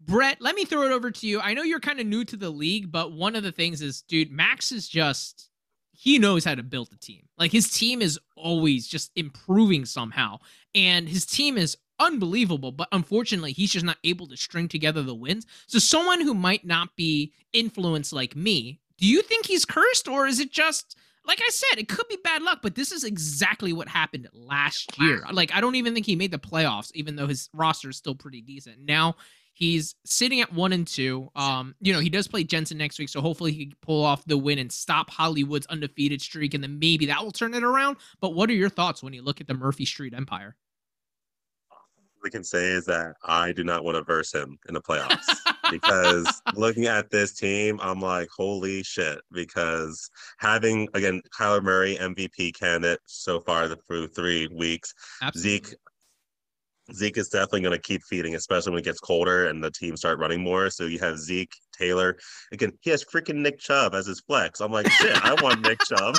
S2: Brett, let me throw it over to you. I know you're kind of new to the league, but one of the things is, dude, Max is just he knows how to build a team. Like his team is always just improving somehow. And his team is unbelievable, but unfortunately, he's just not able to string together the wins. So, someone who might not be influenced like me, do you think he's cursed, or is it just like I said, it could be bad luck, but this is exactly what happened last year. Like, I don't even think he made the playoffs, even though his roster is still pretty decent. Now he's sitting at one and two. Um, you know, he does play Jensen next week, so hopefully he can pull off the win and stop Hollywood's undefeated streak, and then maybe that will turn it around. But what are your thoughts when you look at the Murphy Street Empire?
S4: We can say is that I do not want to verse him in the playoffs because looking at this team, I'm like, holy shit. Because having again Kyler Murray MVP candidate so far through three weeks, Absolutely. Zeke. Zeke is definitely going to keep feeding, especially when it gets colder and the team start running more. So you have Zeke, Taylor. Again, he has freaking Nick Chubb as his flex. I'm like, shit, I want Nick Chubb.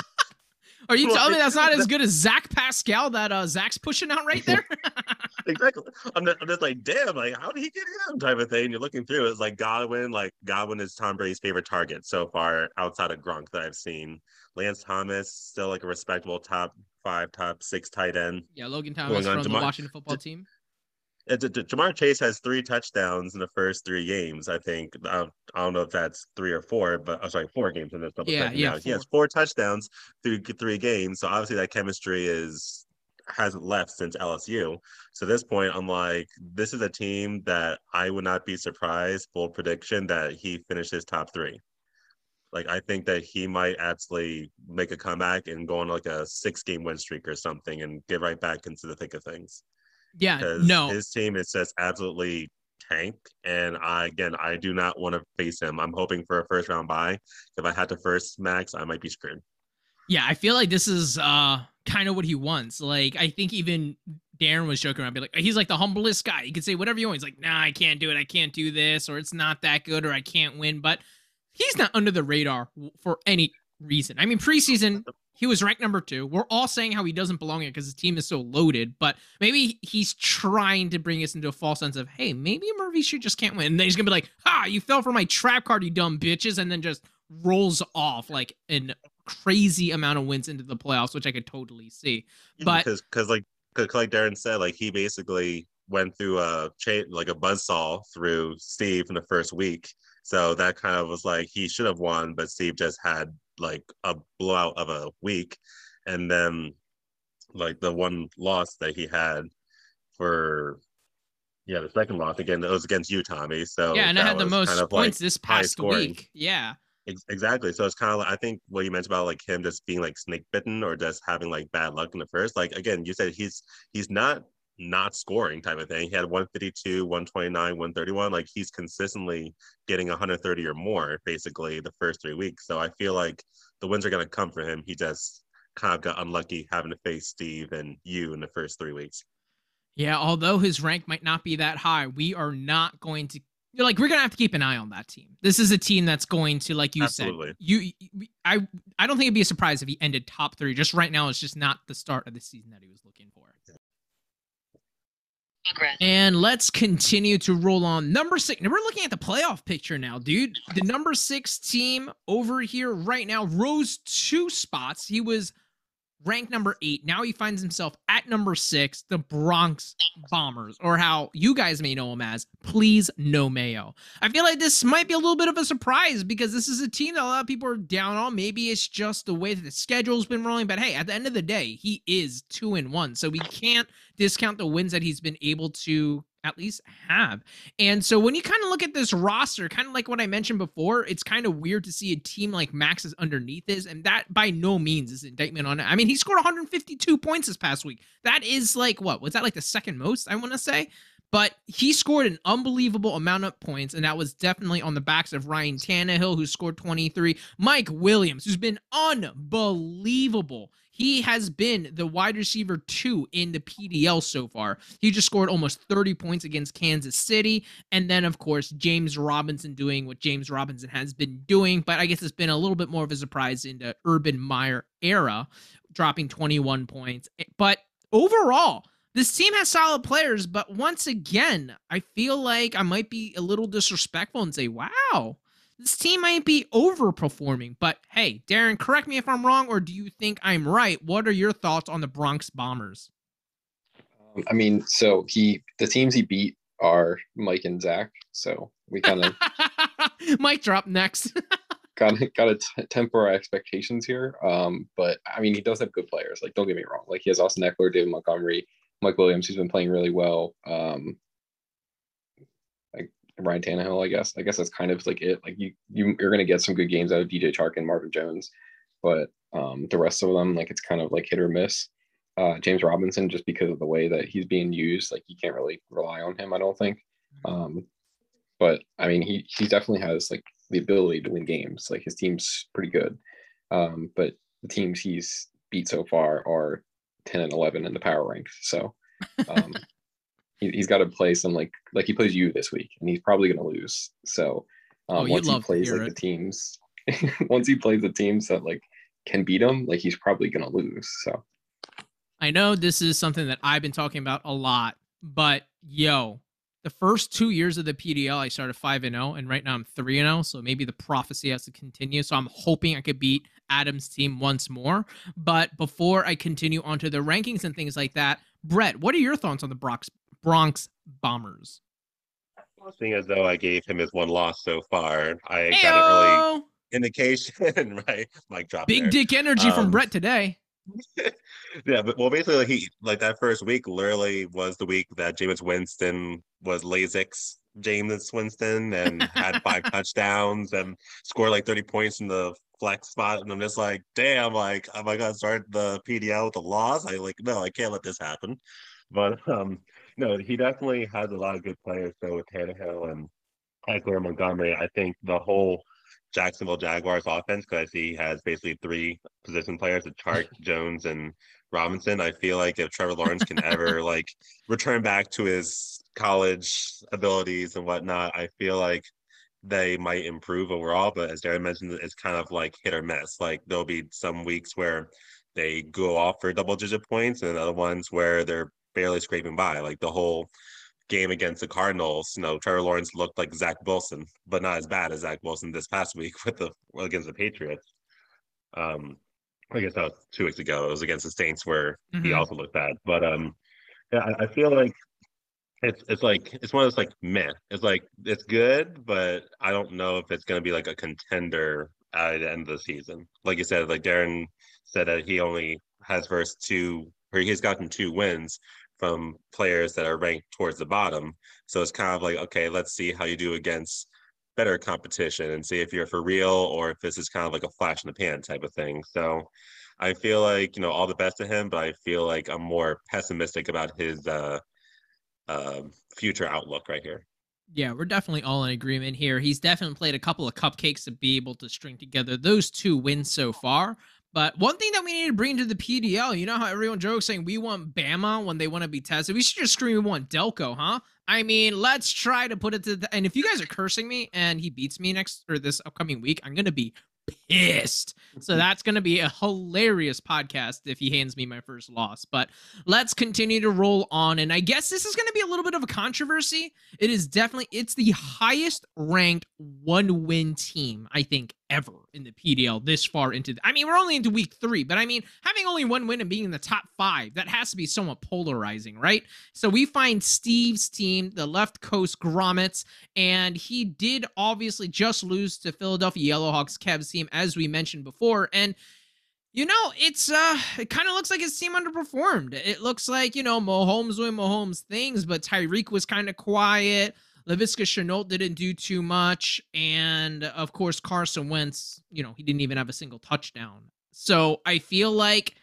S2: Are you
S4: Well,
S2: telling me that's not as good as Zach Pascal that uh, Zach's pushing out right there?
S4: exactly. I'm just, I'm just like, damn, like how did he get him? Type of thing. You're looking through it's like Godwin, like Godwin is Tom Brady's favorite target so far outside of Gronk that I've seen. Lance Thomas still like a respectable top five, top six tight end.
S2: yeah, Logan Thomas from
S4: on
S2: the Washington football team.
S4: Uh, Ja'Marr Chase has three touchdowns in the first three games. I think I don't, I don't know if that's three or four, but oh, sorry, four games in this double
S2: Yeah, yeah,
S4: now. He has four touchdowns through three games. So obviously that chemistry is hasn't left since LSU. So at this point, I'm like, this is a team that I would not be surprised. Full prediction that he finishes top three. Like I think that he might actually make a comeback and go on like a six game win streak or something and get right back into the thick of things
S2: Yeah, no.
S4: his team is just absolutely tank. And I again, I do not want to face him. I'm hoping for a first round bye. If I had to first max, I might be screwed.
S2: Yeah, I feel like this is uh kind of what he wants. Like I think even Darren was joking around, be like, he's like the humblest guy. He could say whatever you want. He's like, nah, I can't do it. I can't do this, or it's not that good, or I can't win. But he's not under the radar for any reason. I mean, preseason he was ranked number two. We're all saying how he doesn't belong here because his team is so loaded, but maybe he's trying to bring us into a false sense of, hey, maybe Murphy should just can't win. And then he's gonna be like, ha, you fell for my trap card, you dumb bitches, and then just rolls off like an crazy amount of wins into the playoffs, which I could totally see. But-
S4: because because like 'cause like Darren said, like he basically went through a chain like a buzzsaw through Steve in the first week. So that kind of was like he should have won, but Steve just had like a blowout of a week. And then like the one loss that he had for yeah, the second loss again, it was against you, Tommy. So
S2: yeah, and I had the most
S4: kind of, like,
S2: points this past week. Yeah.
S4: Exactly. So it's kind of like I think what you mentioned about like him just being like snake bitten or just having like bad luck in the first. Like again, you said he's he's not not scoring type of thing. He had 152, 129, 131. Like he's consistently getting 130 or more basically the first three weeks. So I feel like the wins are gonna come for him. He just kind of got unlucky having to face Steve and you in the first three weeks.
S2: Yeah, although his rank might not be that high, we are not going to you're like we're gonna have to keep an eye on that team. This is a team that's going to, like you
S4: Absolutely.
S2: said, you I I don't think it'd be a surprise if he ended top three. Just right now, it's just not the start of the season that he was looking for. And let's continue to roll on. Number six. Now we're looking at the playoff picture now, dude. The number six team over here right now rose two spots. He was ranked number eight. Now he finds himself at number six, the Bronx Bombers, or how you guys may know him as, please no mayo. I feel like this might be a little bit of a surprise because this is a team that a lot of people are down on. Maybe it's just the way that the schedule's been rolling, but hey, at the end of the day, he is two and one. So we can't discount the wins that he's been able to at least have. And so when you kind of look at this roster, kind of like what I mentioned before, it's kind of weird to see a team like Max's underneath his, and that by no means is indictment on it. I mean, he scored 152 points this past week. That is like what was that like the second most? I want to say. But he scored an unbelievable amount of points, and that was definitely on the backs of Ryan Tannehill, who scored 23, Mike Williams, who's been unbelievable. He has been the wide receiver two in the PDL so far. He just scored almost 30 points against Kansas City. And then, of course, James Robinson doing what James Robinson has been doing. But I guess it's been a little bit more of a surprise in the Urban Meyer era, dropping 21 points. Eh, but overall, this team has solid players. But once again, I feel like I might be a little disrespectful and say, wow, this team might be overperforming. But hey, Darren, correct me if I'm wrong, or do you think I'm right? What are your thoughts on the Bronx Bombers?
S3: Um, I mean, so he the teams he beat are Mike and Zach. So we kind of
S2: Mic drop next.
S3: got got to t- temper our expectations here. Um, but I mean, he does have good players. Like, don't get me wrong. Like, he has Austin Ekeler, David Montgomery, Mike Williams, who's been playing really well. Um, Ryan Tannehill, I guess. I guess that's kind of like it. Like you, you you're gonna get some good games out of DJ Chark and Marvin Jones, but um, the rest of them, like, it's kind of like hit or miss. Uh, James Robinson, just because of the way that he's being used, like you can't really rely on him. I don't think. Um, but I mean, he he definitely has like the ability to win games. Like his team's pretty good. Um, but the teams he's beat so far are 10 and 11 in the power ranks. So um, he, he's got to play some like like he plays you this week, and he's probably going to lose. So um,
S2: Oh,
S3: once he plays like
S2: it.
S3: the teams, once he plays the teams that like can beat him, like he's probably gonna lose. So
S2: I know this is something that I've been talking about a lot, but yo, the first two years of the PDL, I started five and zero, oh, and right now I'm three and zero. So maybe the prophecy has to continue. So I'm hoping I could beat Adam's team once more. But before I continue onto the rankings and things like that, Brett, what are your thoughts on the Bronx Bronx Bombers?
S4: Seeing as though I gave him his one loss so far, I Ayo! got an early indication, right? Mike drop.
S2: Big
S4: there.
S2: dick energy um, from Brett today.
S4: yeah, but well, basically, like, he like that first week literally was the week that Jameis Winston was Lasix Jameis Winston and had five touchdowns and scored like 30 points in the flex spot. And I'm just like, damn, like, am I gonna start the PDL with a loss? I like, no, I can't let this happen. But um, no, he definitely has a lot of good players. So with Tannehill and Ekeler Montgomery, I think the whole Jacksonville Jaguars offense because he has basically three position players: Chark, Jones, and Robinson. I feel like if Trevor Lawrence can ever like return back to his college abilities and whatnot, I feel like they might improve overall. But as Darren mentioned, it's kind of like hit or miss. Like there'll be some weeks where they go off for double digit points, and other ones where they're barely scraping by. Like the whole game against the Cardinals, you know, Trevor Lawrence looked like Zach Wilson, but not as bad as Zach Wilson this past week with the against the Patriots. Um, I guess that was two weeks ago. It was against the Saints where mm-hmm. he also looked bad. But um, yeah, I, I, feel like it's it's like it's one of those like meh. It's like it's good, but I don't know if it's gonna be like a contender at the end of the season. Like you said, like Darren said that he only has first two or he's gotten two wins from players that are ranked towards the bottom. So it's kind of like, okay, let's see how you do against better competition and see if you're for real or if this is kind of like a flash in the pan type of thing. So I feel like, you know, all the best to him, but I feel like I'm more pessimistic about his uh, uh, future outlook right here.
S2: Yeah, we're definitely all in agreement here. He's definitely played a couple of cupcakes to be able to string together those two wins so far. But one thing that we need to bring to the PDL, you know how everyone jokes saying we want Bama when they want to be tested? We should just scream we want Delco, huh? I mean, let's try to put it to the, and if you guys are cursing me and he beats me next or this upcoming week, I'm gonna be pissed. So that's going to be a hilarious podcast if he hands me my first loss. But let's continue to roll on and I guess this is going to be a little bit of a controversy. It is definitely it's the highest ranked one win team I think ever in the PDL this far into the, I mean we're only into week 3, but I mean having only one win and being in the top 5, that has to be somewhat polarizing, right? So we find Steve's team, the left coast Grommets, and he did obviously just lose to Philadelphia Yellowhawks Cavs team as we mentioned before and you know, it's uh it kind of looks like his team underperformed. It looks like, you know, Mahomes doing Mahomes things, but Tyreek was kind of quiet. Laviska Shenault didn't do too much. And of course, Carson Wentz, you know, he didn't even have a single touchdown. So I feel like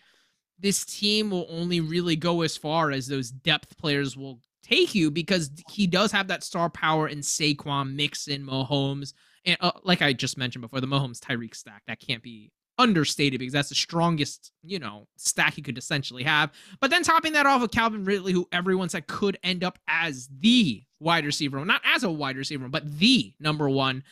S2: this team will only really go as far as those depth players will take you because he does have that star power in Saquon, Mixon, Mahomes. And uh, like I just mentioned before, the Mahomes Tyreek stack, that can't be understated because that's the strongest, you know, stack he could essentially have. But then topping that off with Calvin Ridley, who everyone said could end up as the wide receiver, not as a wide receiver, but the number one.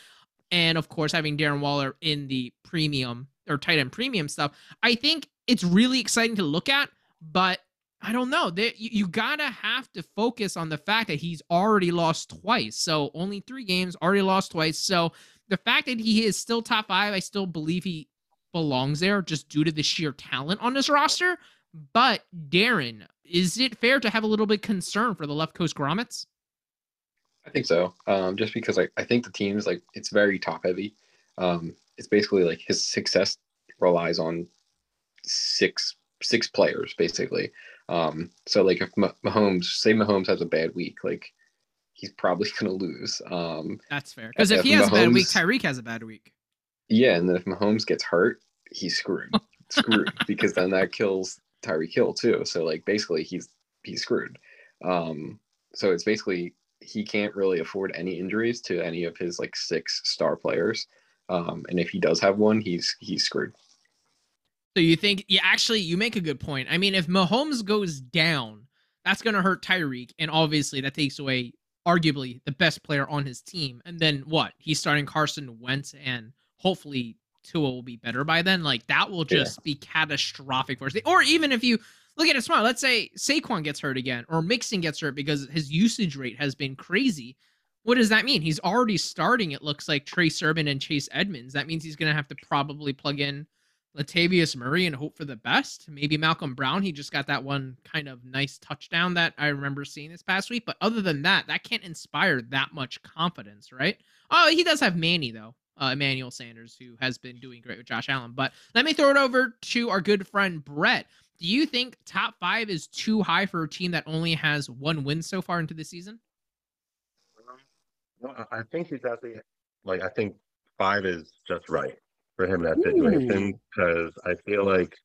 S2: And of course, having Darren Waller in the premium or tight end premium stuff, I think it's really exciting to look at. But I don't know. You, you gotta have to focus on the fact that he's already lost twice. So only three games, already lost twice. So the fact that he is still top five, I still believe he belongs there just due to the sheer talent on this roster. But Darren, is it fair to have a little bit concern for the left coast grommets?
S3: I think so. Um, just because I, I think the team is like it's very top heavy. Um, it's basically like his success relies on six six players basically. Um, so like if Mahomes, say Mahomes has a bad week, like he's probably gonna lose. Um,
S2: That's fair because if, if, he has Mahomes, a bad week, Tyreek has a bad week.
S3: Yeah, and then if Mahomes gets hurt, he's screwed. screwed because then that kills Tyreek Hill too. So like basically he's he's screwed. Um, so it's basically he can't really afford any injuries to any of his like six star players. Um, and if he does have one, he's he's screwed.
S2: So you think yeah, actually you make a good point. I mean, if Mahomes goes down, that's gonna hurt Tyreek, and obviously that takes away arguably the best player on his team. And then what? He's starting Carson Wentz and hopefully Tua will be better by then, like that will just yeah. be catastrophic for us. Or even if you look at it smart, let's say Saquon gets hurt again or Mixon gets hurt because his usage rate has been crazy. What does that mean? He's already starting, it looks like Trey Sermon and Chase Edmonds. That means he's going to have to probably plug in Latavius Murray and hope for the best. Maybe Malcolm Brown. He just got that one kind of nice touchdown that I remember seeing this past week. But other than that, that can't inspire that much confidence, right? Oh, he does have Manny though, uh, Emmanuel Sanders, who has been doing great with Josh Allen. But let me throw it over to our good friend Brett. Do you think top five is too high for a team that only has one win so far into the season?
S4: Um, I think he's actually like I think five is just right for him in that situation because I feel like,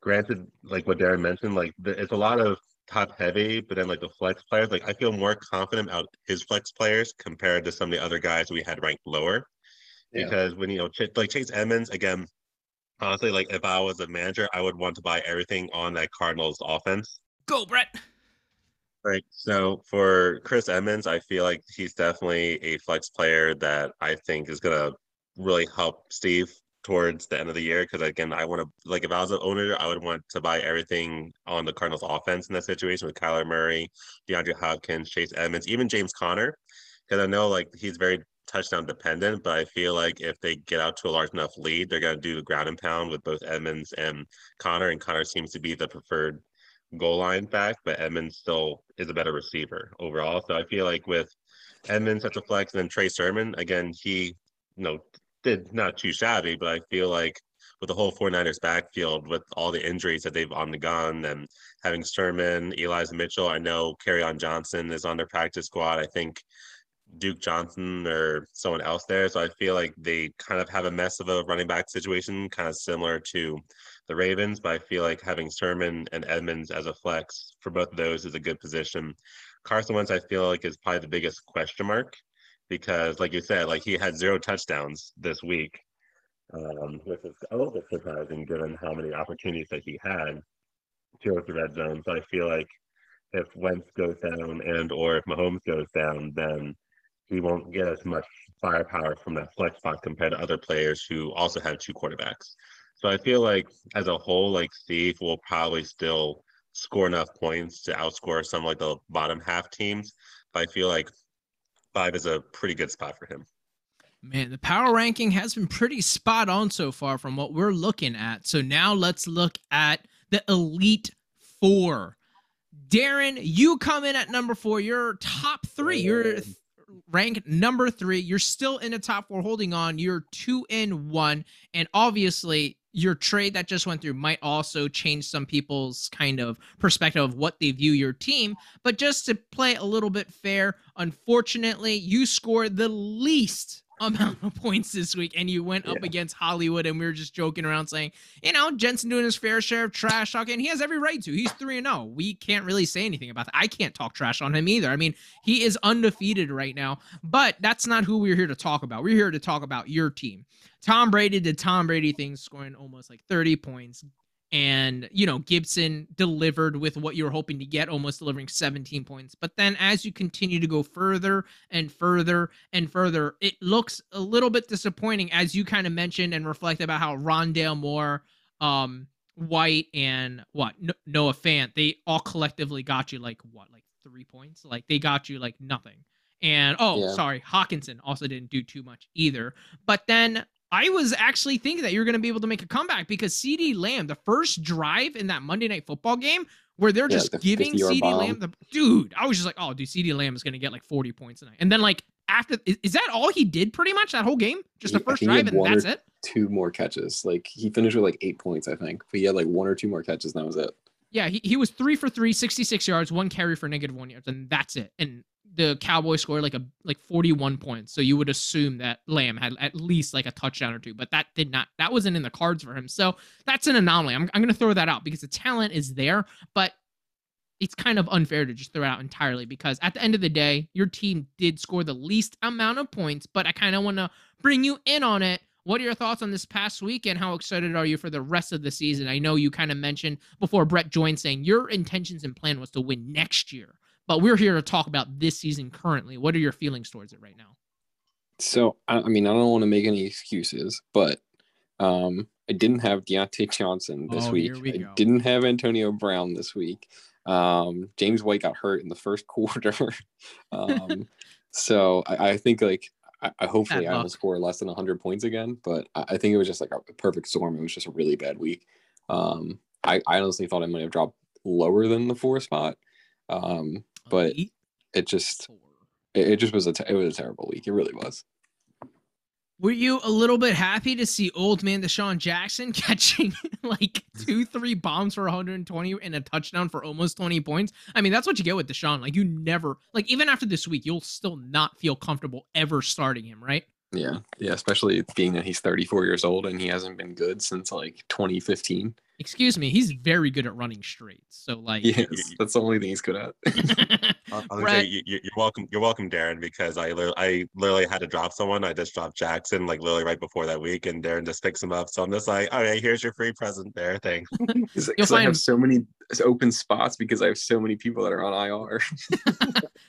S4: granted, like what Darren mentioned, like it's a lot of top heavy, but then like the flex players, like I feel more confident about his flex players compared to some of the other guys we had ranked lower. Yeah. Because when you know, like Chase Edmonds, again, honestly, like if I was a manager, I would want to buy everything on that Cardinals offense.
S2: Go, Brett.
S4: Right. So for Chris Edmonds, I feel like he's definitely a flex player that I think is gonna really help Steve towards the end of the year because again, I want to like if I was an owner, I would want to buy everything on the Cardinals offense in that situation with Kyler Murray, DeAndre Hopkins, Chase Edmonds, even James Conner. because I know like he's very touchdown dependent, but I feel like if they get out to a large enough lead, they're going to do the ground and pound with both Edmonds and Conner, and Conner seems to be the preferred goal line back, but Edmonds still is a better receiver overall. So I feel like with Edmonds at the flex and then Trey Sermon, again, he you know did not too shabby, but I feel like with the whole 49ers backfield, with all the injuries that they've undergone and having Sermon, Elijah Mitchell, I know on Johnson is on their practice squad. I think Duke Johnson or someone else there. So I feel like they kind of have a mess of a running back situation, kind of similar to the Ravens. But I feel like having Sermon and Edmonds as a flex for both of those is a good position. Carson Wentz, I feel like, is probably the biggest question mark because, like you said, like he had zero touchdowns this week, um, which is a little bit surprising given how many opportunities that he had to the red zone. So I feel like if Wentz goes down and or if Mahomes goes down, then he won't get as much firepower from that flex spot compared to other players who also have two quarterbacks. So I feel like as a whole, like Steve will probably still score enough points to outscore some like the bottom half teams. But I feel like five is a pretty good spot for him.
S2: Man, the power ranking has been pretty spot on so far from what we're looking at. So now let's look at the Elite Four. Darren, you come in at number four. You're top three. You're ranked number three. You're still in the top four holding on. You're two in one. And obviously, your trade that just went through might also change some people's kind of perspective of what they view your team. But just to play a little bit fair, unfortunately, you scored the least amount of points this week and you went up yeah. against Hollywood and we were just joking around saying, you know, Jensen doing his fair share of trash talking. He has every right to. He's 3 and 0. We can't really say anything about that. I can't talk trash on him either. I mean, he is undefeated right now, but that's not who we're here to talk about. We're here to talk about your team. Tom Brady did Tom Brady things, scoring almost like 30 points. And, you know, Gibson delivered with what you were hoping to get, almost delivering 17 points. But then as you continue to go further and further and further, it looks a little bit disappointing, as you kind of mentioned and reflect about how Rondale Moore, um, White, and what, Noah Fant, they all collectively got you like what, like three points? Like they got you like nothing. And oh, yeah. sorry, Hockenson also didn't do too much either. But then I was actually thinking that you're going to be able to make a comeback because CeeDee Lamb, the first drive in that Monday Night Football game, where they're yeah, just the giving CD bomb. Lamb the dude, I was just like, oh, dude, CeeDee Lamb is going to get like 40 points tonight. And then like after, is, is, that all he did pretty much that whole game? Just the first drive and that's it.
S3: Two more catches. Like he finished with like eight points, I think. But he had like one or two more catches, and that was it.
S2: Yeah, he, he was three for three, 66 yards, one carry for negative one yards, and that's it. And the Cowboys scored like a like 41 points. So you would assume that Lamb had at least like a touchdown or two, but that did not that wasn't in the cards for him. So that's an anomaly. I'm I'm gonna throw that out because the talent is there, but it's kind of unfair to just throw it out entirely because at the end of the day, your team did score the least amount of points, but I kind of want to bring you in on it. What are your thoughts on this past week and how excited are you for the rest of the season? I know you kind of mentioned before Brett joined saying your intentions and plan was to win next year. But we're here to talk about this season currently. What are your feelings towards it right now?
S3: So, I mean, I don't want to make any excuses, but Um, I didn't have Diontae Johnson this
S2: Oh,
S3: week.
S2: we
S3: I
S2: go.
S3: didn't have Antonio Brown this week. Um, James White got hurt in the first quarter. um, so I, I think like I, I hopefully I will score less than 100 points again, but I, I think it was just like a perfect storm. It was just a really bad week. Um, I, I honestly thought I might have dropped lower than the four spot. Um, but it just it, it just was a te- it was a terrible week. It really was.
S2: Were you a little bit happy to see old man DeSean Jackson catching like two, three bombs for 120 and a touchdown for almost 20 points? I mean, that's what you get with DeSean. Like, you never, like, even after this week, you'll still not feel comfortable ever starting him, right?
S3: Yeah, yeah, especially being that he's 34 years old and he hasn't been good since like 2015.
S2: Excuse me, he's very good at running straight. So, like,
S3: Yes, that's the only thing he's good at.
S4: I was
S2: Brett-
S4: say you, you- you're welcome. You're welcome, Darren, because I literally, I literally had to drop someone. I just dropped Jackson like literally right before that week, and Darren just picks him up. So I'm just like, all right, here's your free present there. Thanks.
S3: Because
S2: You'll
S3: I have
S2: find-
S3: so many open spots because I have so many people that are on IR.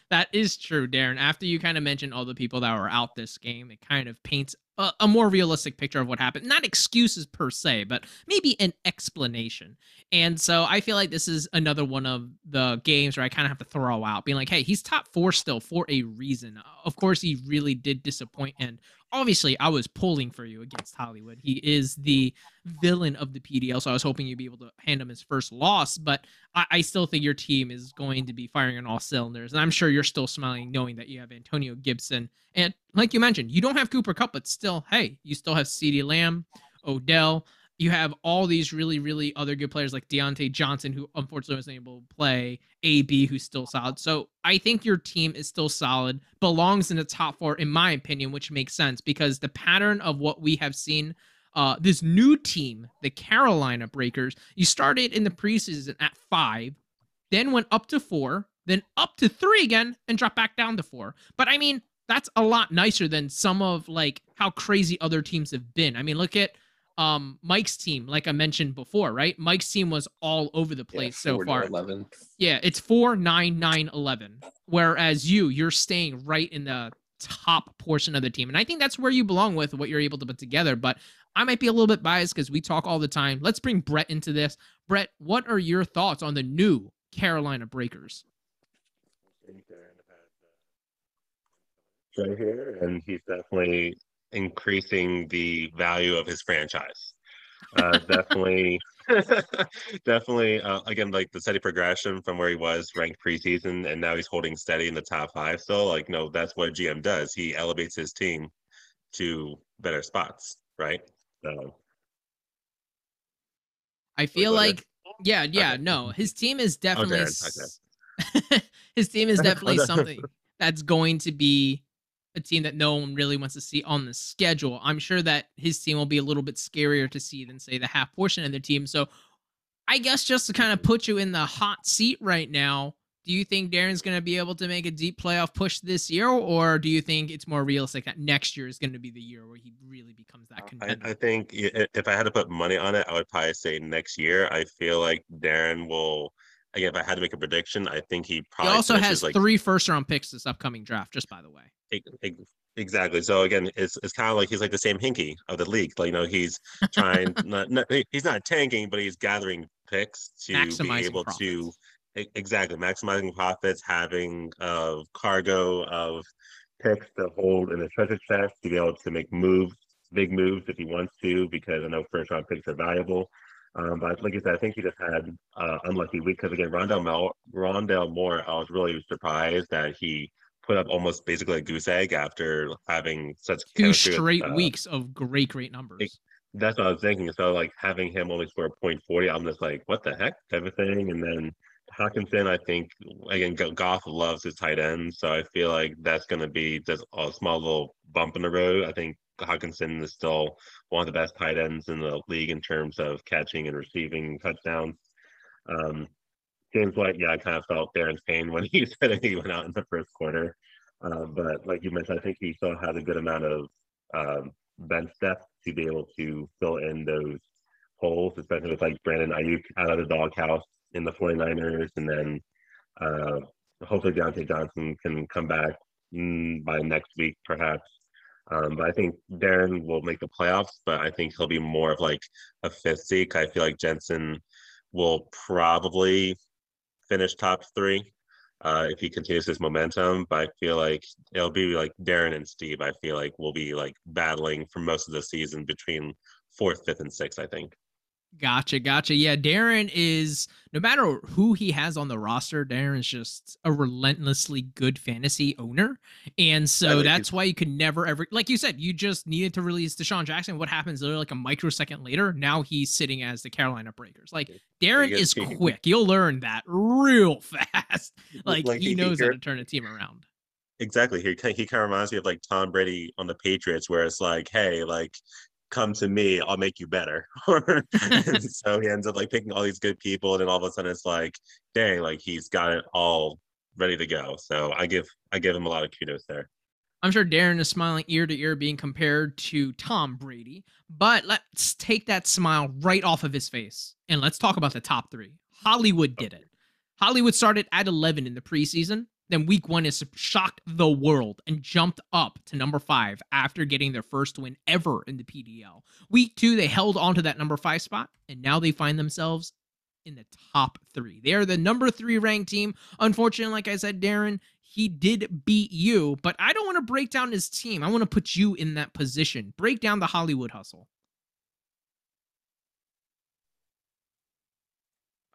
S2: That is true, Darren. After you kind of mentioned all the people that were out this game, it kind of paints a, a more realistic picture of what happened. Not excuses per se, but maybe an explanation. And so I feel like this is another one of the games where I kind of have to throw out, being like, hey, he's top four still for a reason. Of course, he really did disappoint. And obviously, I was pulling for you against Hollywood. He is the villain of the PDL. So I was hoping you'd be able to hand him his first loss. But I, I still think your team is going to be firing on all cylinders. And I'm sure you're still smiling knowing that you have Antonio Gibson. And like you mentioned, you don't have Cooper Kupp, but still, hey, you still have CeeDee Lamb, Odell. You have all these really, really other good players like Diontae Johnson, who unfortunately wasn't able to play, AB, who's still solid. So I think your team is still solid, belongs in the top four, in my opinion, which makes sense because the pattern of what we have seen uh, this new team, the Carolina Breakers, you started in the preseason at five, then went up to four, then up to three again, and dropped back down to four. But I mean, that's a lot nicer than some of like how crazy other teams have been. I mean, look at um Mike's team, like I mentioned before, right? Mike's team was all over the place so
S3: four to
S2: far.
S3: 11.
S2: Yeah, it's four, nine, nine, eleven. Whereas you, you're staying right in the top portion of the team. And I think that's where you belong with what you're able to put together. But I might be a little bit biased because we talk all the time. Let's bring Brett into this. Brett, what are your thoughts on the new Carolina Breakers?
S4: Right here, and he's definitely increasing the value of his franchise. Uh, definitely, definitely. Uh, again, like the steady progression from where he was ranked preseason, and now he's holding steady in the top five. So, like, no, that's what GM does. He elevates his team to better spots, right? So,
S2: I feel
S4: ahead.
S2: like, yeah, yeah,
S4: Okay.
S2: no, his team is definitely,
S4: Darren,
S2: s- his team is definitely something that's going to be a team that no one really wants to see on the schedule. I'm sure that his team will be a little bit scarier to see than say the half portion of the team. So I guess just to kind of put you in the hot seat right now, do you think Darren's going to be able to make a deep playoff push this year, or do you think it's more realistic that next year is going to be the year where he really becomes that
S4: I,
S2: contender?
S4: I think if I had to put money on it, I would probably say next year. I feel like Darren will. Again, if I had to make a prediction, I think he
S2: he
S4: probably
S2: also has
S4: like
S2: three first round picks this upcoming draft, just by the way.
S4: Ex- ex- Exactly. So again, it's it's kind of like he's like the Sam Hinkie of the league. Like you know, he's trying not, not he's not tanking, but he's gathering picks to
S2: Maximizing
S4: be able to
S2: profits.
S4: e- exactly maximizing profits, having a cargo of picks to hold in a treasure chest to be able to make moves, big moves if he wants to, because I know first round picks are valuable. Um, but like I said, I think he just had uh, unlucky week because again, Rondale Mel- Rondale Moore, I was really surprised that he put up almost basically a goose egg after having such
S2: Two
S4: with,
S2: straight
S4: uh,
S2: weeks of great, great numbers.
S4: That's what I was thinking. So like having him only score point forty, I'm just like, what the heck, type of thing. And then Hockenson, I think again, Go- Goff loves his tight end, so I feel like that's going to be just a small little bump in the road. I think Hockenson is still one of the best tight ends in the league in terms of catching and receiving touchdowns. Um, James White, yeah, I kind of felt Darren's pain when he said that he went out in the first quarter. Uh, but like you mentioned, I think he still has a good amount of um, bench depth to be able to fill in those holes, especially with like Brandon Aiyuk out of the doghouse in the 49ers. And then uh, hopefully Diontae Johnson can come back mm, by next week, perhaps. Um, but I think Darren will make the playoffs, but I think he'll be more of like a fifth seed. I feel like Jensen will probably finish top three uh, if he continues his momentum. But I feel like it'll be like Darren and Steve. I feel like we'll be like battling for most of the season between fourth, fifth, and sixth. I think.
S2: Gotcha, gotcha. Yeah, Darren is no matter who he has on the roster, Darren's just a relentlessly good fantasy owner. And so like that's why you could never ever like you said, you just needed to release DeSean Jackson. What happens literally like a microsecond later? Now he's sitting as the Carolina Breakers. Like Darren is quick. You'll learn that real fast. Like, like he, he knows he, how to turn a team around.
S4: Exactly. He he kind of reminds me of like Tom Brady on the Patriots, where it's like, hey, like come to me, I'll make you better. so he ends up like picking all these good people, and then all of a sudden it's like, dang, like he's got it all ready to go. So I give I give him a lot of kudos there.
S2: I'm sure Darren is smiling ear to ear being compared to Tom Brady, but let's take that smile right off of his face and let's talk about the top three. Hollywood did it. Hollywood started at 11 in the preseason. Then week one is shocked the world and jumped up to number five after getting their first win ever in the PDL. Week two, they held on to that number five spot, and now they find themselves in the top three. They are the number three ranked team. Unfortunately, like I said, Darren, he did beat you, but I don't want to break down his team. I want to put you in that position. Break down the Hollywood hustle.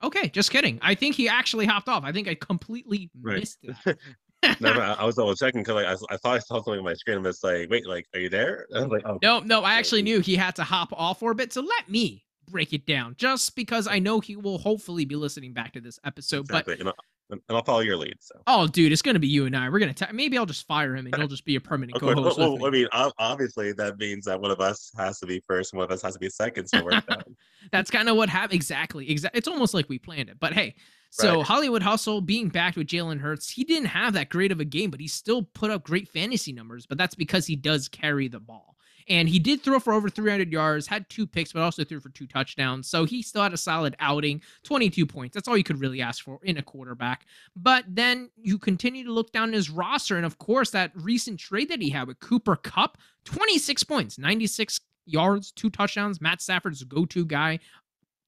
S2: Okay, just kidding. I think he actually hopped off. I think I completely right. missed it.
S4: no, no, I was double checking because like I, I, thought I saw something on my screen and it's like, wait, like, are you there? I was like, oh.
S2: No, no, I actually knew he had to hop off for a bit. So let me break it down, just because I know he will hopefully be listening back to this episode. Exactly. But
S4: and I'll follow your lead. So.
S2: Oh, dude, it's gonna be you and I. We're gonna ta- maybe I'll just fire him and he'll just be a permanent co-host.
S4: Well, well, I mean, obviously that means that one of us has to be first, and one of us has to be second. So we're
S2: That's kind of what happened. Exactly. Exactly. It's almost like we planned it. But hey, so right. Hollywood Hustle being backed with Jalen Hurts, he didn't have that great of a game, but he still put up great fantasy numbers. But that's because he does carry the ball. And he did throw for over 300 yards, had two picks, but also threw for two touchdowns. So he still had a solid outing, 22 points. That's all you could really ask for in a quarterback. But then you continue to look down his roster. And of course, that recent trade that he had with Cooper Kupp, 26 points, 96 yards, two touchdowns. Matt Stafford's go to guy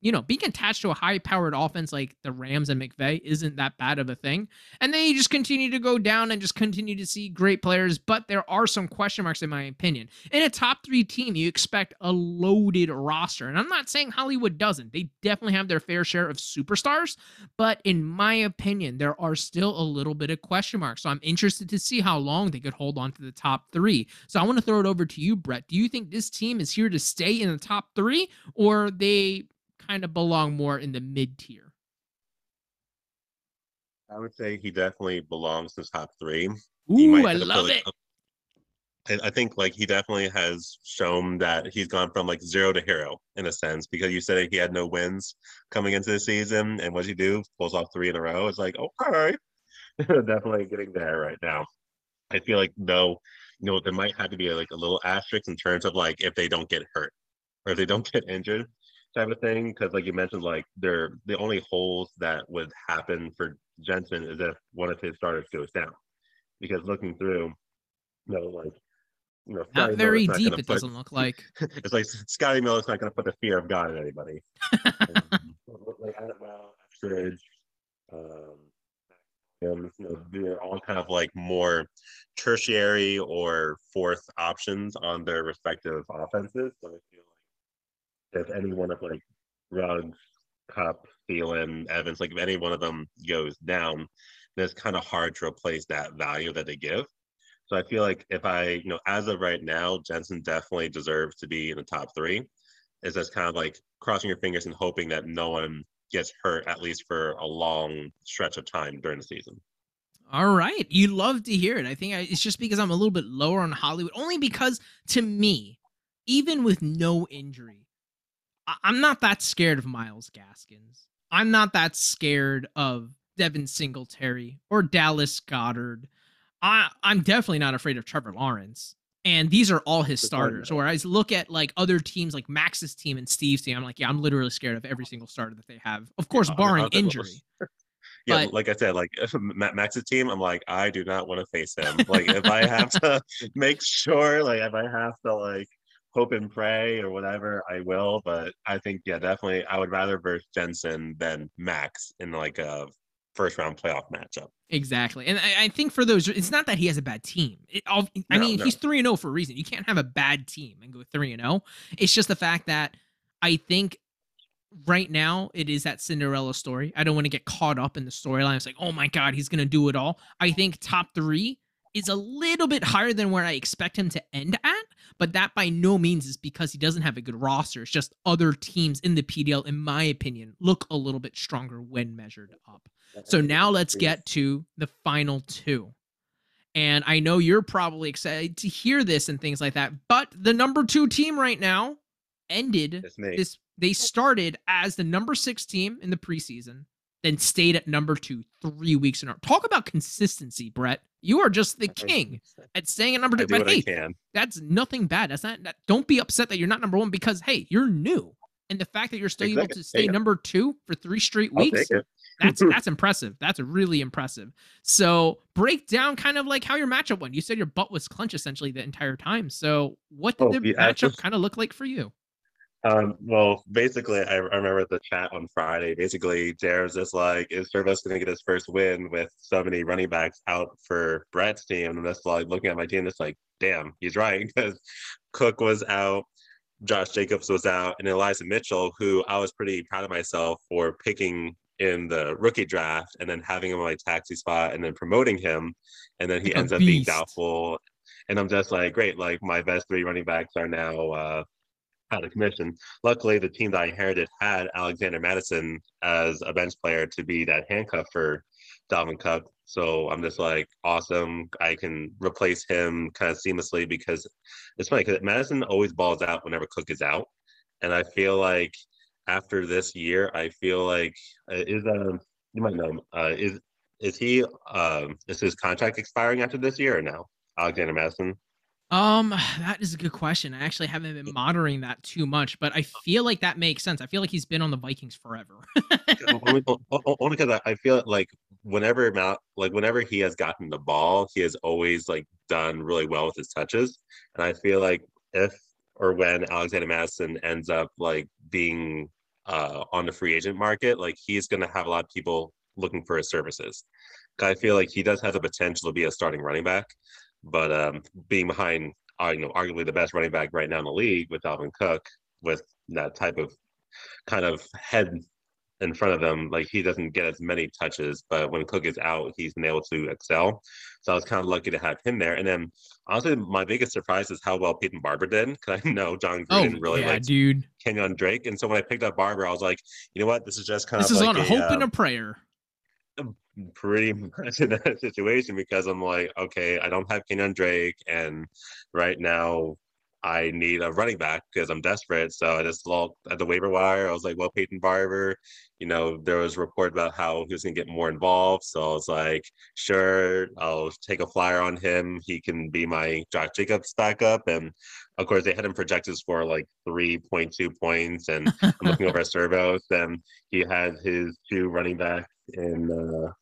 S2: you know, being attached to a high powered offense like the Rams and McVay isn't that bad of a thing. And then you just continue to go down and just continue to see great players, but there are some question marks, in my opinion. In a top three team, you expect a loaded roster. And I'm not saying Hollywood doesn't, they definitely have their fair share of superstars, but in my opinion, there are still a little bit of question marks. So I'm interested to see how long they could hold on to the top three. So I want to throw it over to you, Brett. Do you think this team is here to stay in the top three, or they kind of belong more in the mid tier.
S4: I would say he definitely belongs to top three.
S2: Ooh, I love it.
S4: I think like he definitely has shown that he's gone from like zero to hero in a sense because you said he had no wins coming into the season, and what he do pulls off three in a row. It's like okay, definitely getting there right now. I feel like though, you know, there might have to be like a little asterisk in terms of like if they don't get hurt or if they don't get injured type of thing because like you mentioned like they're the only holes that would happen for jensen is if one of his starters goes down. Because looking through you know like
S2: you know, not very not deep it put, doesn't look like.
S4: It's like scotty miller's not going to put the fear of god in anybody. Um, like um, you know, they're all kind of like more tertiary or fourth options on their respective offenses. So I feel if any one of like Ruggs, Kupp, Thielen, Evans, like if any one of them goes down, then it's kind of hard to replace that value that they give. So I feel like if I, you know, as of right now, Jensen definitely deserves to be in the top three. Is just kind of like crossing your fingers and hoping that no one gets hurt at least for a long stretch of time during the season.
S2: All right, you love to hear it. I think I, it's just because I'm a little bit lower on Hollywood, only because to me, even with no injury, I'm not that scared of Myles Gaskins. I'm not that scared of Devin Singletary or Dallas Goedert. I, I'm definitely not afraid of Trevor Lawrence. And these are all his starters. Or I look at like other teams like Max's team and Steve's team, I'm like, yeah, I'm literally scared of every single starter that they have. Of course, barring injury.
S4: Yeah,
S2: But-
S4: like I said, like Max's team, I'm like, I do not want to face him. Like if I have to make sure, like if I have to like hope and pray or whatever, I will. But I think, yeah, definitely I would rather verse Jensen than Max in like a first round playoff matchup.
S2: Exactly. And I, I think for those, it's not that he has a bad team. It, all, I
S4: No,
S2: mean,
S4: no.
S2: he's 3 and 0 for a reason. You can't have a bad team and go 3 and 0. It's just the fact that I think right now it is that Cinderella story. I don't want to get caught up in the storyline. It's like, oh my God, he's going to do it all. I think top three is a little bit higher than where I expect him to end at, but that by no means is because he doesn't have a good roster. It's just other teams in the PDL, in my opinion, look a little bit stronger when measured up. So now let's get to the final two. And I know you're probably excited to hear this and things like that, but the number two team right now ended this. They started as the number six team in the preseason, then stayed at number two three weeks in a row. Talk about consistency, Brett. You are just the king at staying at number two. But hey, that's nothing bad. That's not. That, don't be upset that you're not number one because hey, you're new, and the fact that you're still able to stay
S4: Yeah.
S2: number two for three straight weeks that's that's impressive. That's really impressive. So break down kind of like how your matchup went. You said your butt was clenched essentially the entire time. So what did
S4: Oh,
S2: the
S4: yeah,
S2: matchup kind of look like for you?
S4: Um, well, basically, I, I remember the chat on Friday. Basically, Jared was just like, "Is Servo's going to get his first win with so many running backs out for Brett's team?" And I'm just like looking at my team, just like, "Damn, he's right." Because Cook was out, Josh Jacobs was out, and Elijah Mitchell, who I was pretty proud of myself for picking in the rookie draft and then having him on my taxi spot and then promoting him, and then he
S2: a
S4: ends up being doubtful. And I'm just like, great, like my best three running backs are now uh, out of commission. Luckily, the team that I inherited had Alexander Mattison as a bench player to be that handcuff for Dalvin Cook. So I'm just like, awesome. I can replace him kind of seamlessly because it's funny because Mattison always balls out whenever Cook is out. And I feel like after this year, I feel like uh, is um you might know uh, is is he um is his contract expiring after this year or? Alexander Mattison.
S2: Um, that is a good question. I actually haven't been monitoring that too much, but I feel like that makes sense. I feel like he's been on the Vikings forever.
S4: only, o- o- only because I, I feel like whenever Mal, like whenever he has gotten the ball, he has always like done really well with his touches, and I feel like if or when Alexander Mattison ends up like being uh, on the free agent market, like he's going to have a lot of people looking for his services. I feel like he does have the potential to be a starting running back, but um, being behind, uh, you know, arguably the best running back right now in the league with Alvin Cook, with that type of kind of head in front of him, like he doesn't get as many touches. But when Cook is out, he's been able to excel. So I was kind of lucky to have him there. And then honestly, my biggest surprise is how well Peyton Barber did, because I know John
S2: oh,
S4: Gruden really
S2: yeah,
S4: likes
S2: dude.
S4: Kenyon Drake. And so when I picked up Barber, I was like, you know what, this is just kind
S2: This
S4: of
S2: is
S4: like
S2: on a hope
S4: uh,
S2: and a prayer.
S4: Pretty much in that situation because I'm like, okay, I don't have Kenyon Drake, and right now I need a running back because I'm desperate. So I just looked at the waiver wire. I was like, well, Peyton Barber, you know, there was a report about how he was going to get more involved. So I was like, sure, I'll take a flyer on him. He can be my Josh Jacobs backup. And of course, they had him projected for like 3.2 points. And I'm looking over at Servos, and he had his two running backs in uh,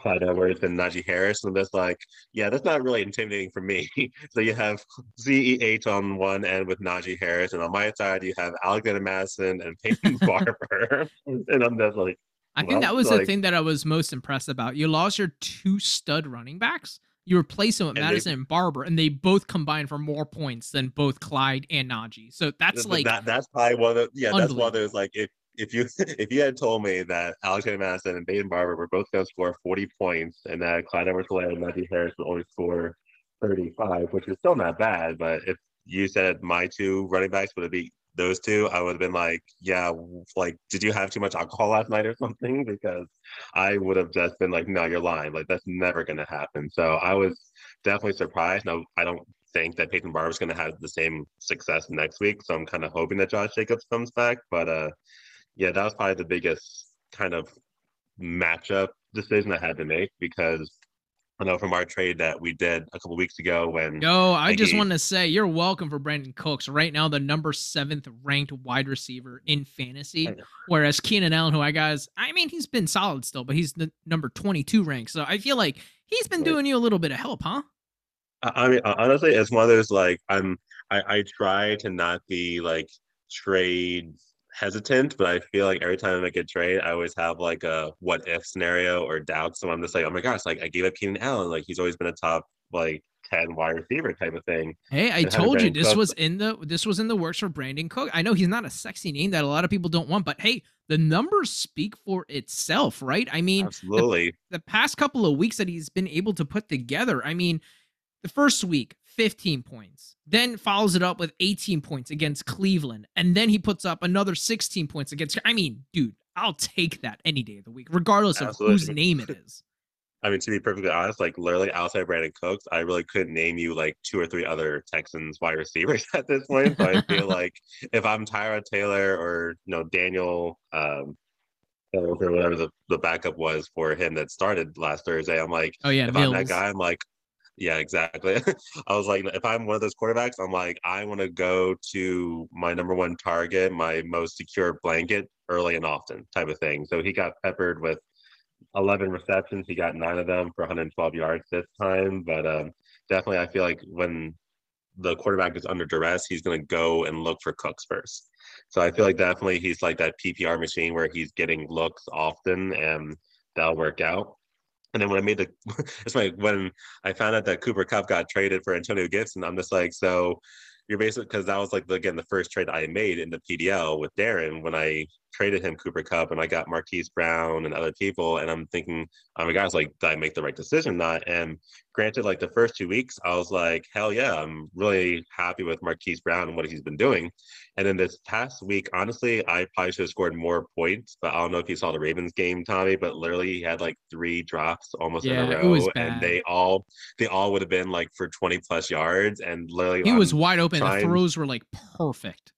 S4: Clyde Edwards and Najee Harris. And that's like, yeah, that's not really intimidating for me. so you have CEH on one end with Najee Harris, and on my side, you have Alexander Mattison and Peyton Barber. and I'm just like,
S2: I think that was the thing that I was most impressed about. You lost your two stud running backs. You replace them with
S4: And they-
S2: Mattison and Barber, and they both combined for more points than both Clyde and Najee. So that's
S4: th-
S2: like
S4: that, that's probably one of the, yeah, that's one of those like if if you if you had told me that Alexander Mattison and Peyton Barber were both going to score 40 points and that Clyde edwards and Najee Harris would only score 35, which is still not bad, but if you said my two running backs would have beat those two, I would have been like, yeah, like, did you have too much alcohol last night or something? Because I would have just been like, no, you're lying. Like, that's never going to happen. So I was definitely surprised. Now, I don't think that Peyton Barber's going to have the same success next week. So I'm kind of hoping that Josh Jacobs comes back. But uh, yeah, that was probably the biggest kind of matchup decision I had to make because I know from our trade that we did a couple weeks ago when
S2: Yo, I,
S4: I
S2: just
S4: gave-
S2: want to say you're welcome for Brandin Cooks. Right now, the number seventh ranked wide receiver in fantasy, whereas Keenan Allen, who I guys, I mean, he's been solid still, but he's the number 22 ranked. So I feel like he's been doing you a little bit of help, huh?
S4: I I mean, honestly, as one of those like I'm. I, I try to not be like trade hesitant, but I feel like every time I make a trade, I always have like a what if scenario or doubt. So I'm just like, oh my gosh, like I gave up Keenan Allen, like he's always been a top like ten wide receiver type of thing.
S2: Hey, I told you this
S4: Cooks-
S2: was in the this was in the works for Brandin Cook. I know he's not a sexy name that a lot of people don't want, but hey, the numbers speak for itself, right? I mean, the
S4: Absolutely,
S2: the past couple of weeks that he's been able to put together. I mean, the first week, 15 points, then follows it up with 18 points against Cleveland, and then he puts up another 16 points against. I mean, dude, I'll take that any day of the week, regardless of whose name it is.
S4: I mean, to be perfectly honest, like literally outside Brandin Cooks, I really couldn't name you like two or three other Texans wide receivers at this point. So I feel like if I'm Tyrod Taylor or you know Daniel um or whatever the, the backup was for him that started last Thursday, I'm like,
S2: Oh yeah,
S4: if I'm that guy, I'm like, yeah, exactly. I was like, if I'm one of those quarterbacks, I'm like, I want to go to my number one target, my most secure blanket early and often type of thing. So he got peppered with 11 receptions. He got nine of them for 112 yards this time. But um, definitely, I feel like when the quarterback is under duress, he's going to go and look for Cooks first. So I feel like definitely he's like that PPR machine where he's getting looks often and that'll work out. And then when I made the, it's like when I found out that Cooper Kupp got traded for Antonio Gibson, I'm just like, so you're basically because that was like again the first trade I made in the PDL with Darren when I traded him Cooper Kupp and I got Marquise Brown and other people, and I'm thinking, oh my gosh, like did I make the right decision? Not and granted, like the first two weeks, I was like, hell yeah, I'm really happy with Marquise Brown and what he's been doing. And then this past week, honestly, I probably should have scored more points, but I don't know if you saw the Ravens game, Tommy, but literally he had like three drops almost in
S2: Yeah,
S4: a
S2: it
S4: row. and they all they all would have been like for 20 plus yards. And literally
S2: He
S4: I'm
S2: was wide open. The throws were like perfect.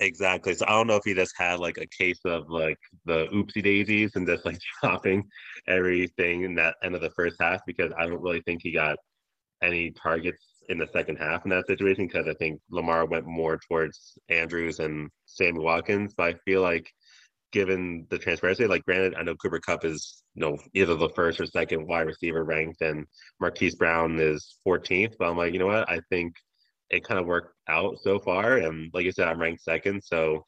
S4: Exactly. So I don't know if he just had like a case of like the oopsie daisies and just like dropping everything in that end of the first half because I don't really think he got any targets in the second half in that situation because I think Lamar went more towards Andrews and Sammy Watkins. But I feel like given the transparency, like granted, I know Cooper Kupp is you know either the first or second wide receiver ranked and Marquise Brown is 14th, but I'm like, you know what? I think it kind of worked out so far. And like you said, I'm ranked second. So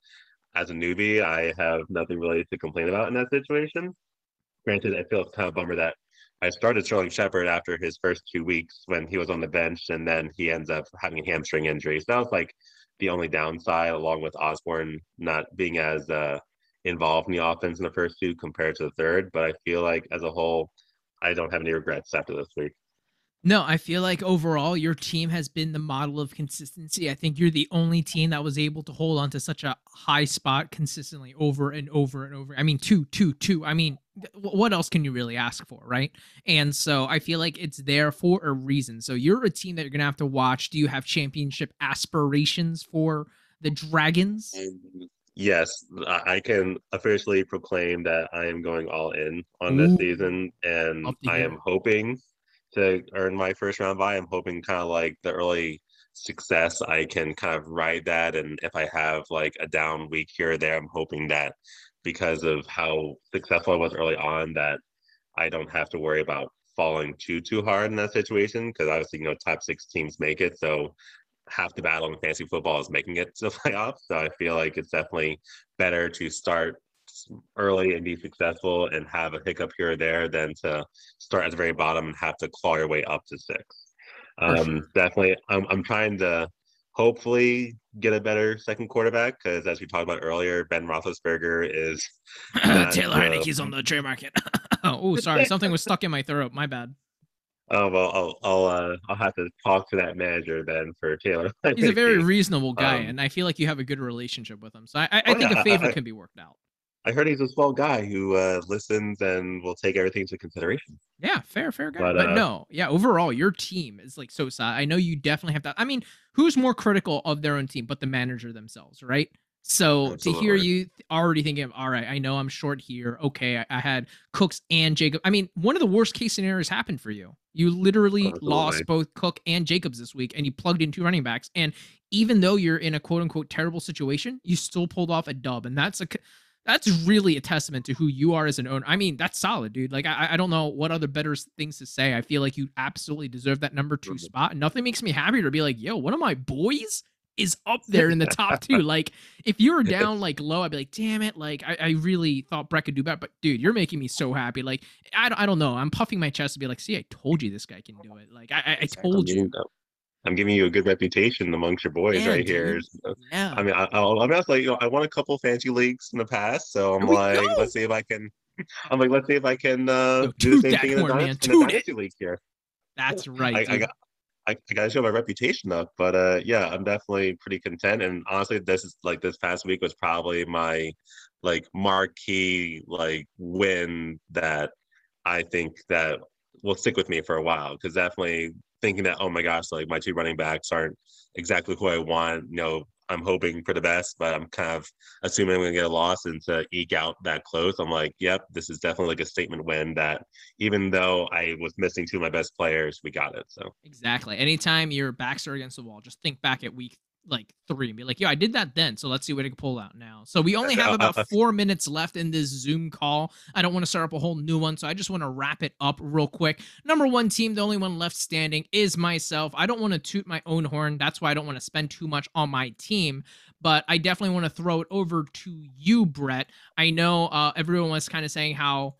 S4: as a newbie, I have nothing really to complain about in that situation. Granted, I feel kind of bummer that I started Sterling Shepard after his first two weeks when he was on the bench, and then he ends up having a hamstring injury. So that was like the only downside, along with Osborn not being as uh, involved in the offense in the first two compared to the third. But I feel like as a whole, I don't have any regrets after this week.
S2: No, I feel like overall your team has been the model of consistency. I think you're the only team that was able to hold on to such a high spot consistently over and over and over. I mean, two, two, two. I mean, what else can you really ask for, right? And so I feel like it's there for a reason. So you're a team that you're going to have to watch. Do you have championship aspirations for the Dragons?
S4: Um, yes, I I can officially proclaim that I am going all in on this
S2: Ooh.
S4: season, and I am hoping to earn my first round bye. I'm hoping kind of like the early success, I can kind of ride that, and if I have like a down week here or there, I'm hoping that because of how successful I was early on, that I don't have to worry about falling too too hard in that situation because obviously you know top six teams make it, so half the battle in fantasy football is making it to the playoffs. So I feel like it's definitely better to start early and be successful and have a hiccup here or there than to start at the very bottom and have to claw your way up to six. Um,
S2: sure.
S4: Definitely, I'm, I'm trying to hopefully get a better second quarterback because as we talked about earlier, Ben Roethlisberger is not
S2: Taylor
S4: the-
S2: Heinicke's on the trade market. oh, sorry. Something was stuck in my throat. My bad.
S4: Oh well, I'll I'll uh, I'll have to talk to that manager then for Taylor.
S2: He's a very reasonable guy,
S4: Um,
S2: and I feel like you have a good relationship with him. So I, I, I
S4: Oh,
S2: think a favor can be worked out.
S4: I heard he's a swell guy who uh, listens and will take everything into consideration.
S2: Yeah, fair, fair guy.
S4: But,
S2: But,
S4: uh,
S2: no, yeah, overall, your team is like so solid. I know you definitely have that. I mean, who's more critical of their own team but the manager themselves, right? So to hear you already thinking, all right, I know I'm short here. Okay, I, I had Cooks and Jacob. I mean, one of the worst case scenarios happened for you. You literally
S4: Absolutely.
S2: lost both Cook and Jacobs this week, and you plugged in two running backs. And even though you're in a quote unquote terrible situation, you still pulled off a dub, and that's a that's really a testament to who you are as an owner. I mean, that's solid, dude. Like I, I don't know what other better things to say. I feel like you absolutely deserve that number 2
S4: Mhm.
S2: spot, and nothing makes me happier to be like, yo, one of my boys is up there in the top two. Like, if you were down like low, I'd be like, damn it. Like, I, I really thought Brett could do better. But dude, you're making me so happy. Like, I, don't- I don't know. I'm puffing my chest to be like, see, I told you this guy can do it. Like, I, I, I told you.
S4: I'm giving you a good reputation amongst your boys
S2: Yeah,
S4: right
S2: dude.
S4: here.
S2: Yeah.
S4: I mean, I, I'll, I'm honest, like, you know, I won a couple fancy leagues in the past, so I'm like,
S2: go.
S4: let's see if I can. I'm like, let's see if I can uh,
S2: Yo,
S4: do the same thing in the,
S2: horn,
S4: dyna-
S2: man,
S4: in the dynasty league here.
S2: that's right.
S4: I, I got. I, I gotta show my reputation up, but uh, yeah, I'm definitely pretty content. And honestly, this is like this past week was probably my like marquee like win that I think that will stick with me for a while. Because definitely thinking that oh my gosh, like my two running backs aren't exactly who I want. You know, I'm hoping for the best, but I'm kind of assuming I'm gonna get a loss and to eke out that close. I'm like, yep, this is definitely like a statement win that even though I was missing two of my best players, we got it. So
S2: Exactly. Anytime your backs are against the wall, just think back at week like three and be like, yo, I did that then. So let's see what I can pull out now. So we only have about four minutes left in this Zoom call. I don't want to start up a whole new one. So I just want to wrap it up real quick. Number one team, the only one left standing is myself. I don't want to toot my own horn. That's why I don't want to spend too much on my team. But I definitely want to throw it over to you, Brett. I know uh, everyone was kind of saying how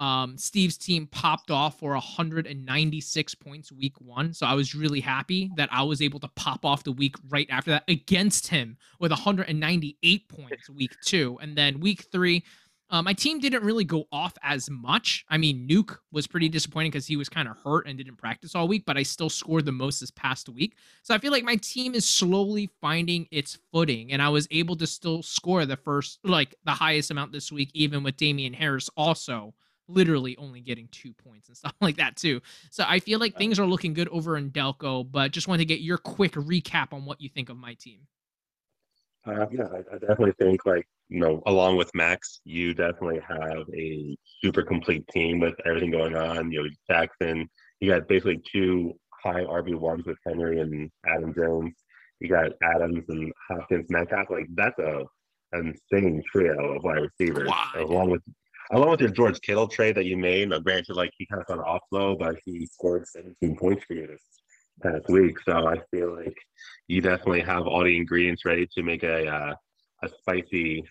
S2: um, Steve's team popped off for 196 points week one. So I was really happy that I was able to pop off the week right after that against him with 198 points week two. And then week three, uh, my team didn't really go off as much. I mean, Nuke was pretty disappointing because he was kind of hurt and didn't practice all week, but I still scored the most this past week. So I feel like my team is slowly finding its footing, and I was able to still score the first, like the highest amount this week, even with Damien Harris also literally only getting two points and stuff like that too. So I feel like things are looking good over in Delco, but just wanted to get your quick recap on what you think of my team.
S4: Uh, yeah, I, I definitely think like you know, along with Max, you definitely have a super complete team with everything going on. You know, Jackson, you got basically two high RB ones with Henry and Adam Jones. You got Adams and Hopkins, Metcalf. Like that's a an insane trio of wide receivers,
S2: Wide.
S4: along with along with your George Kittle trade that you made. Now, granted, like he kind of got off low, but he scored 17 points for you this past week. So I feel like you definitely have all the ingredients ready to make a uh, a spicy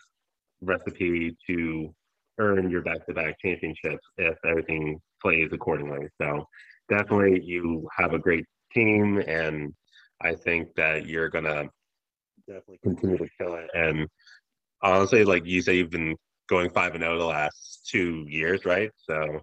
S4: recipe to earn your back-to-back championships if everything plays accordingly. So definitely you have a great team and I think that you're gonna definitely continue to kill it. And honestly, like you say you've been going five and zero the last two years, right? So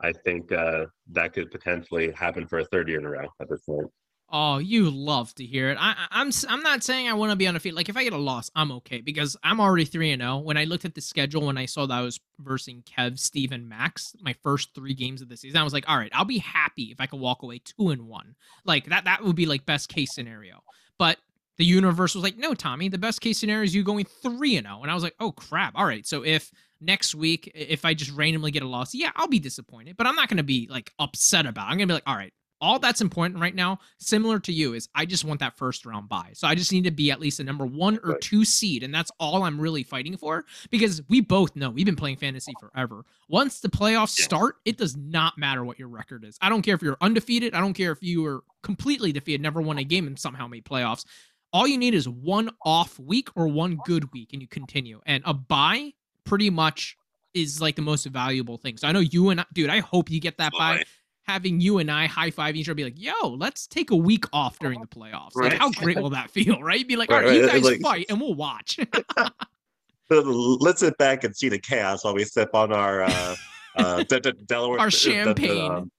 S4: I think uh, that could potentially happen for a third year in a row at this point.
S2: Oh, you love to hear it. I, I- I'm I'm not saying I want to be undefeated. Like if I get a loss, I'm okay because I'm already three and zero. When I looked at the schedule, when I saw that I was versing Kev, Steve, and Max, my first three games of the season, I was like, all right, I'll be happy if I could walk away two and one. Like that that would be like best case scenario. But the universe was like, no, Tommy, the best case scenario is you going three and zero. And I was like, oh crap. All right, so if next week if I just randomly get a loss, yeah, I'll be disappointed, but I'm not gonna be like upset about. it. I'm gonna be like, all right all that's important right now, similar to you, is I just want that first round buy. So I just need to be at least a number one or two seed. And that's all I'm really fighting for because we both know we've been playing fantasy forever. Once the playoffs
S4: Yeah.
S2: start, it does not matter what your record is. I don't care if you're undefeated. I don't care if you were completely defeated, never won a game, and somehow made playoffs. All you need is one off week or one good week, and you continue. And a buy pretty much is like the most valuable thing. So I know you and I, dude, I hope you get that buy having you and I high five each other, be like, "Yo, let's take a week off during the playoffs." Like, how great will that feel, right? Be like,
S4: Right,
S2: "All right, you guys
S4: like-
S2: fight, and we'll watch."
S4: Let's sit back and see the chaos while we sip on our uh, uh, De- De- Delaware
S2: Our
S4: the,
S2: champagne.
S4: um,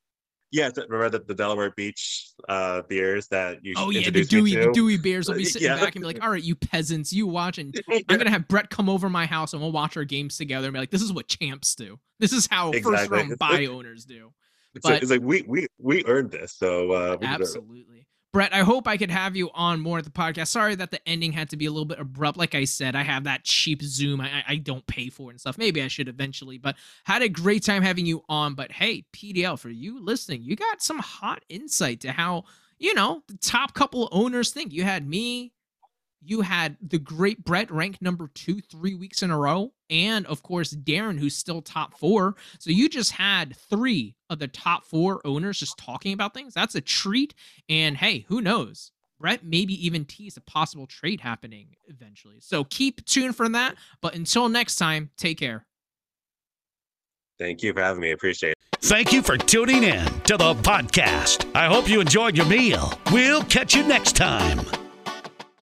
S4: yeah, th- remember the, the Delaware Beach uh, beers that you
S2: oh yeah, the Dewey, the? Dewey Bears will be sitting
S4: Yeah.
S2: back and be like, "All right, you peasants, you watch." And I'm gonna have Brett come over my house and we'll watch our games together and be like, "This is what champs do. This is how first round buy owners do."
S4: It's,
S2: but-
S4: like, it's like we we we earned this, so uh.
S2: Absolutely. Brett, I hope I could have you on more at the podcast. Sorry that the ending had to be a little bit abrupt. Like I said, I have that cheap Zoom I, I don't pay for and stuff. Maybe I should eventually, but had a great time having you on. But hey, PDL, for you listening, you got some hot insight to how, you know, the top couple owners think. You had me, you had the great Brett ranked number two three weeks in a row, and of course Darren, who's still top four. So you just had three of the top four owners just talking about things. That's a treat. And hey, who knows? Brett maybe even tease a possible trade happening eventually. So keep tuned for that. But until next time, take care.
S4: Thank you for having me. I appreciate it.
S1: Thank you for tuning in to the podcast. I hope you enjoyed your meal. We'll catch you next time.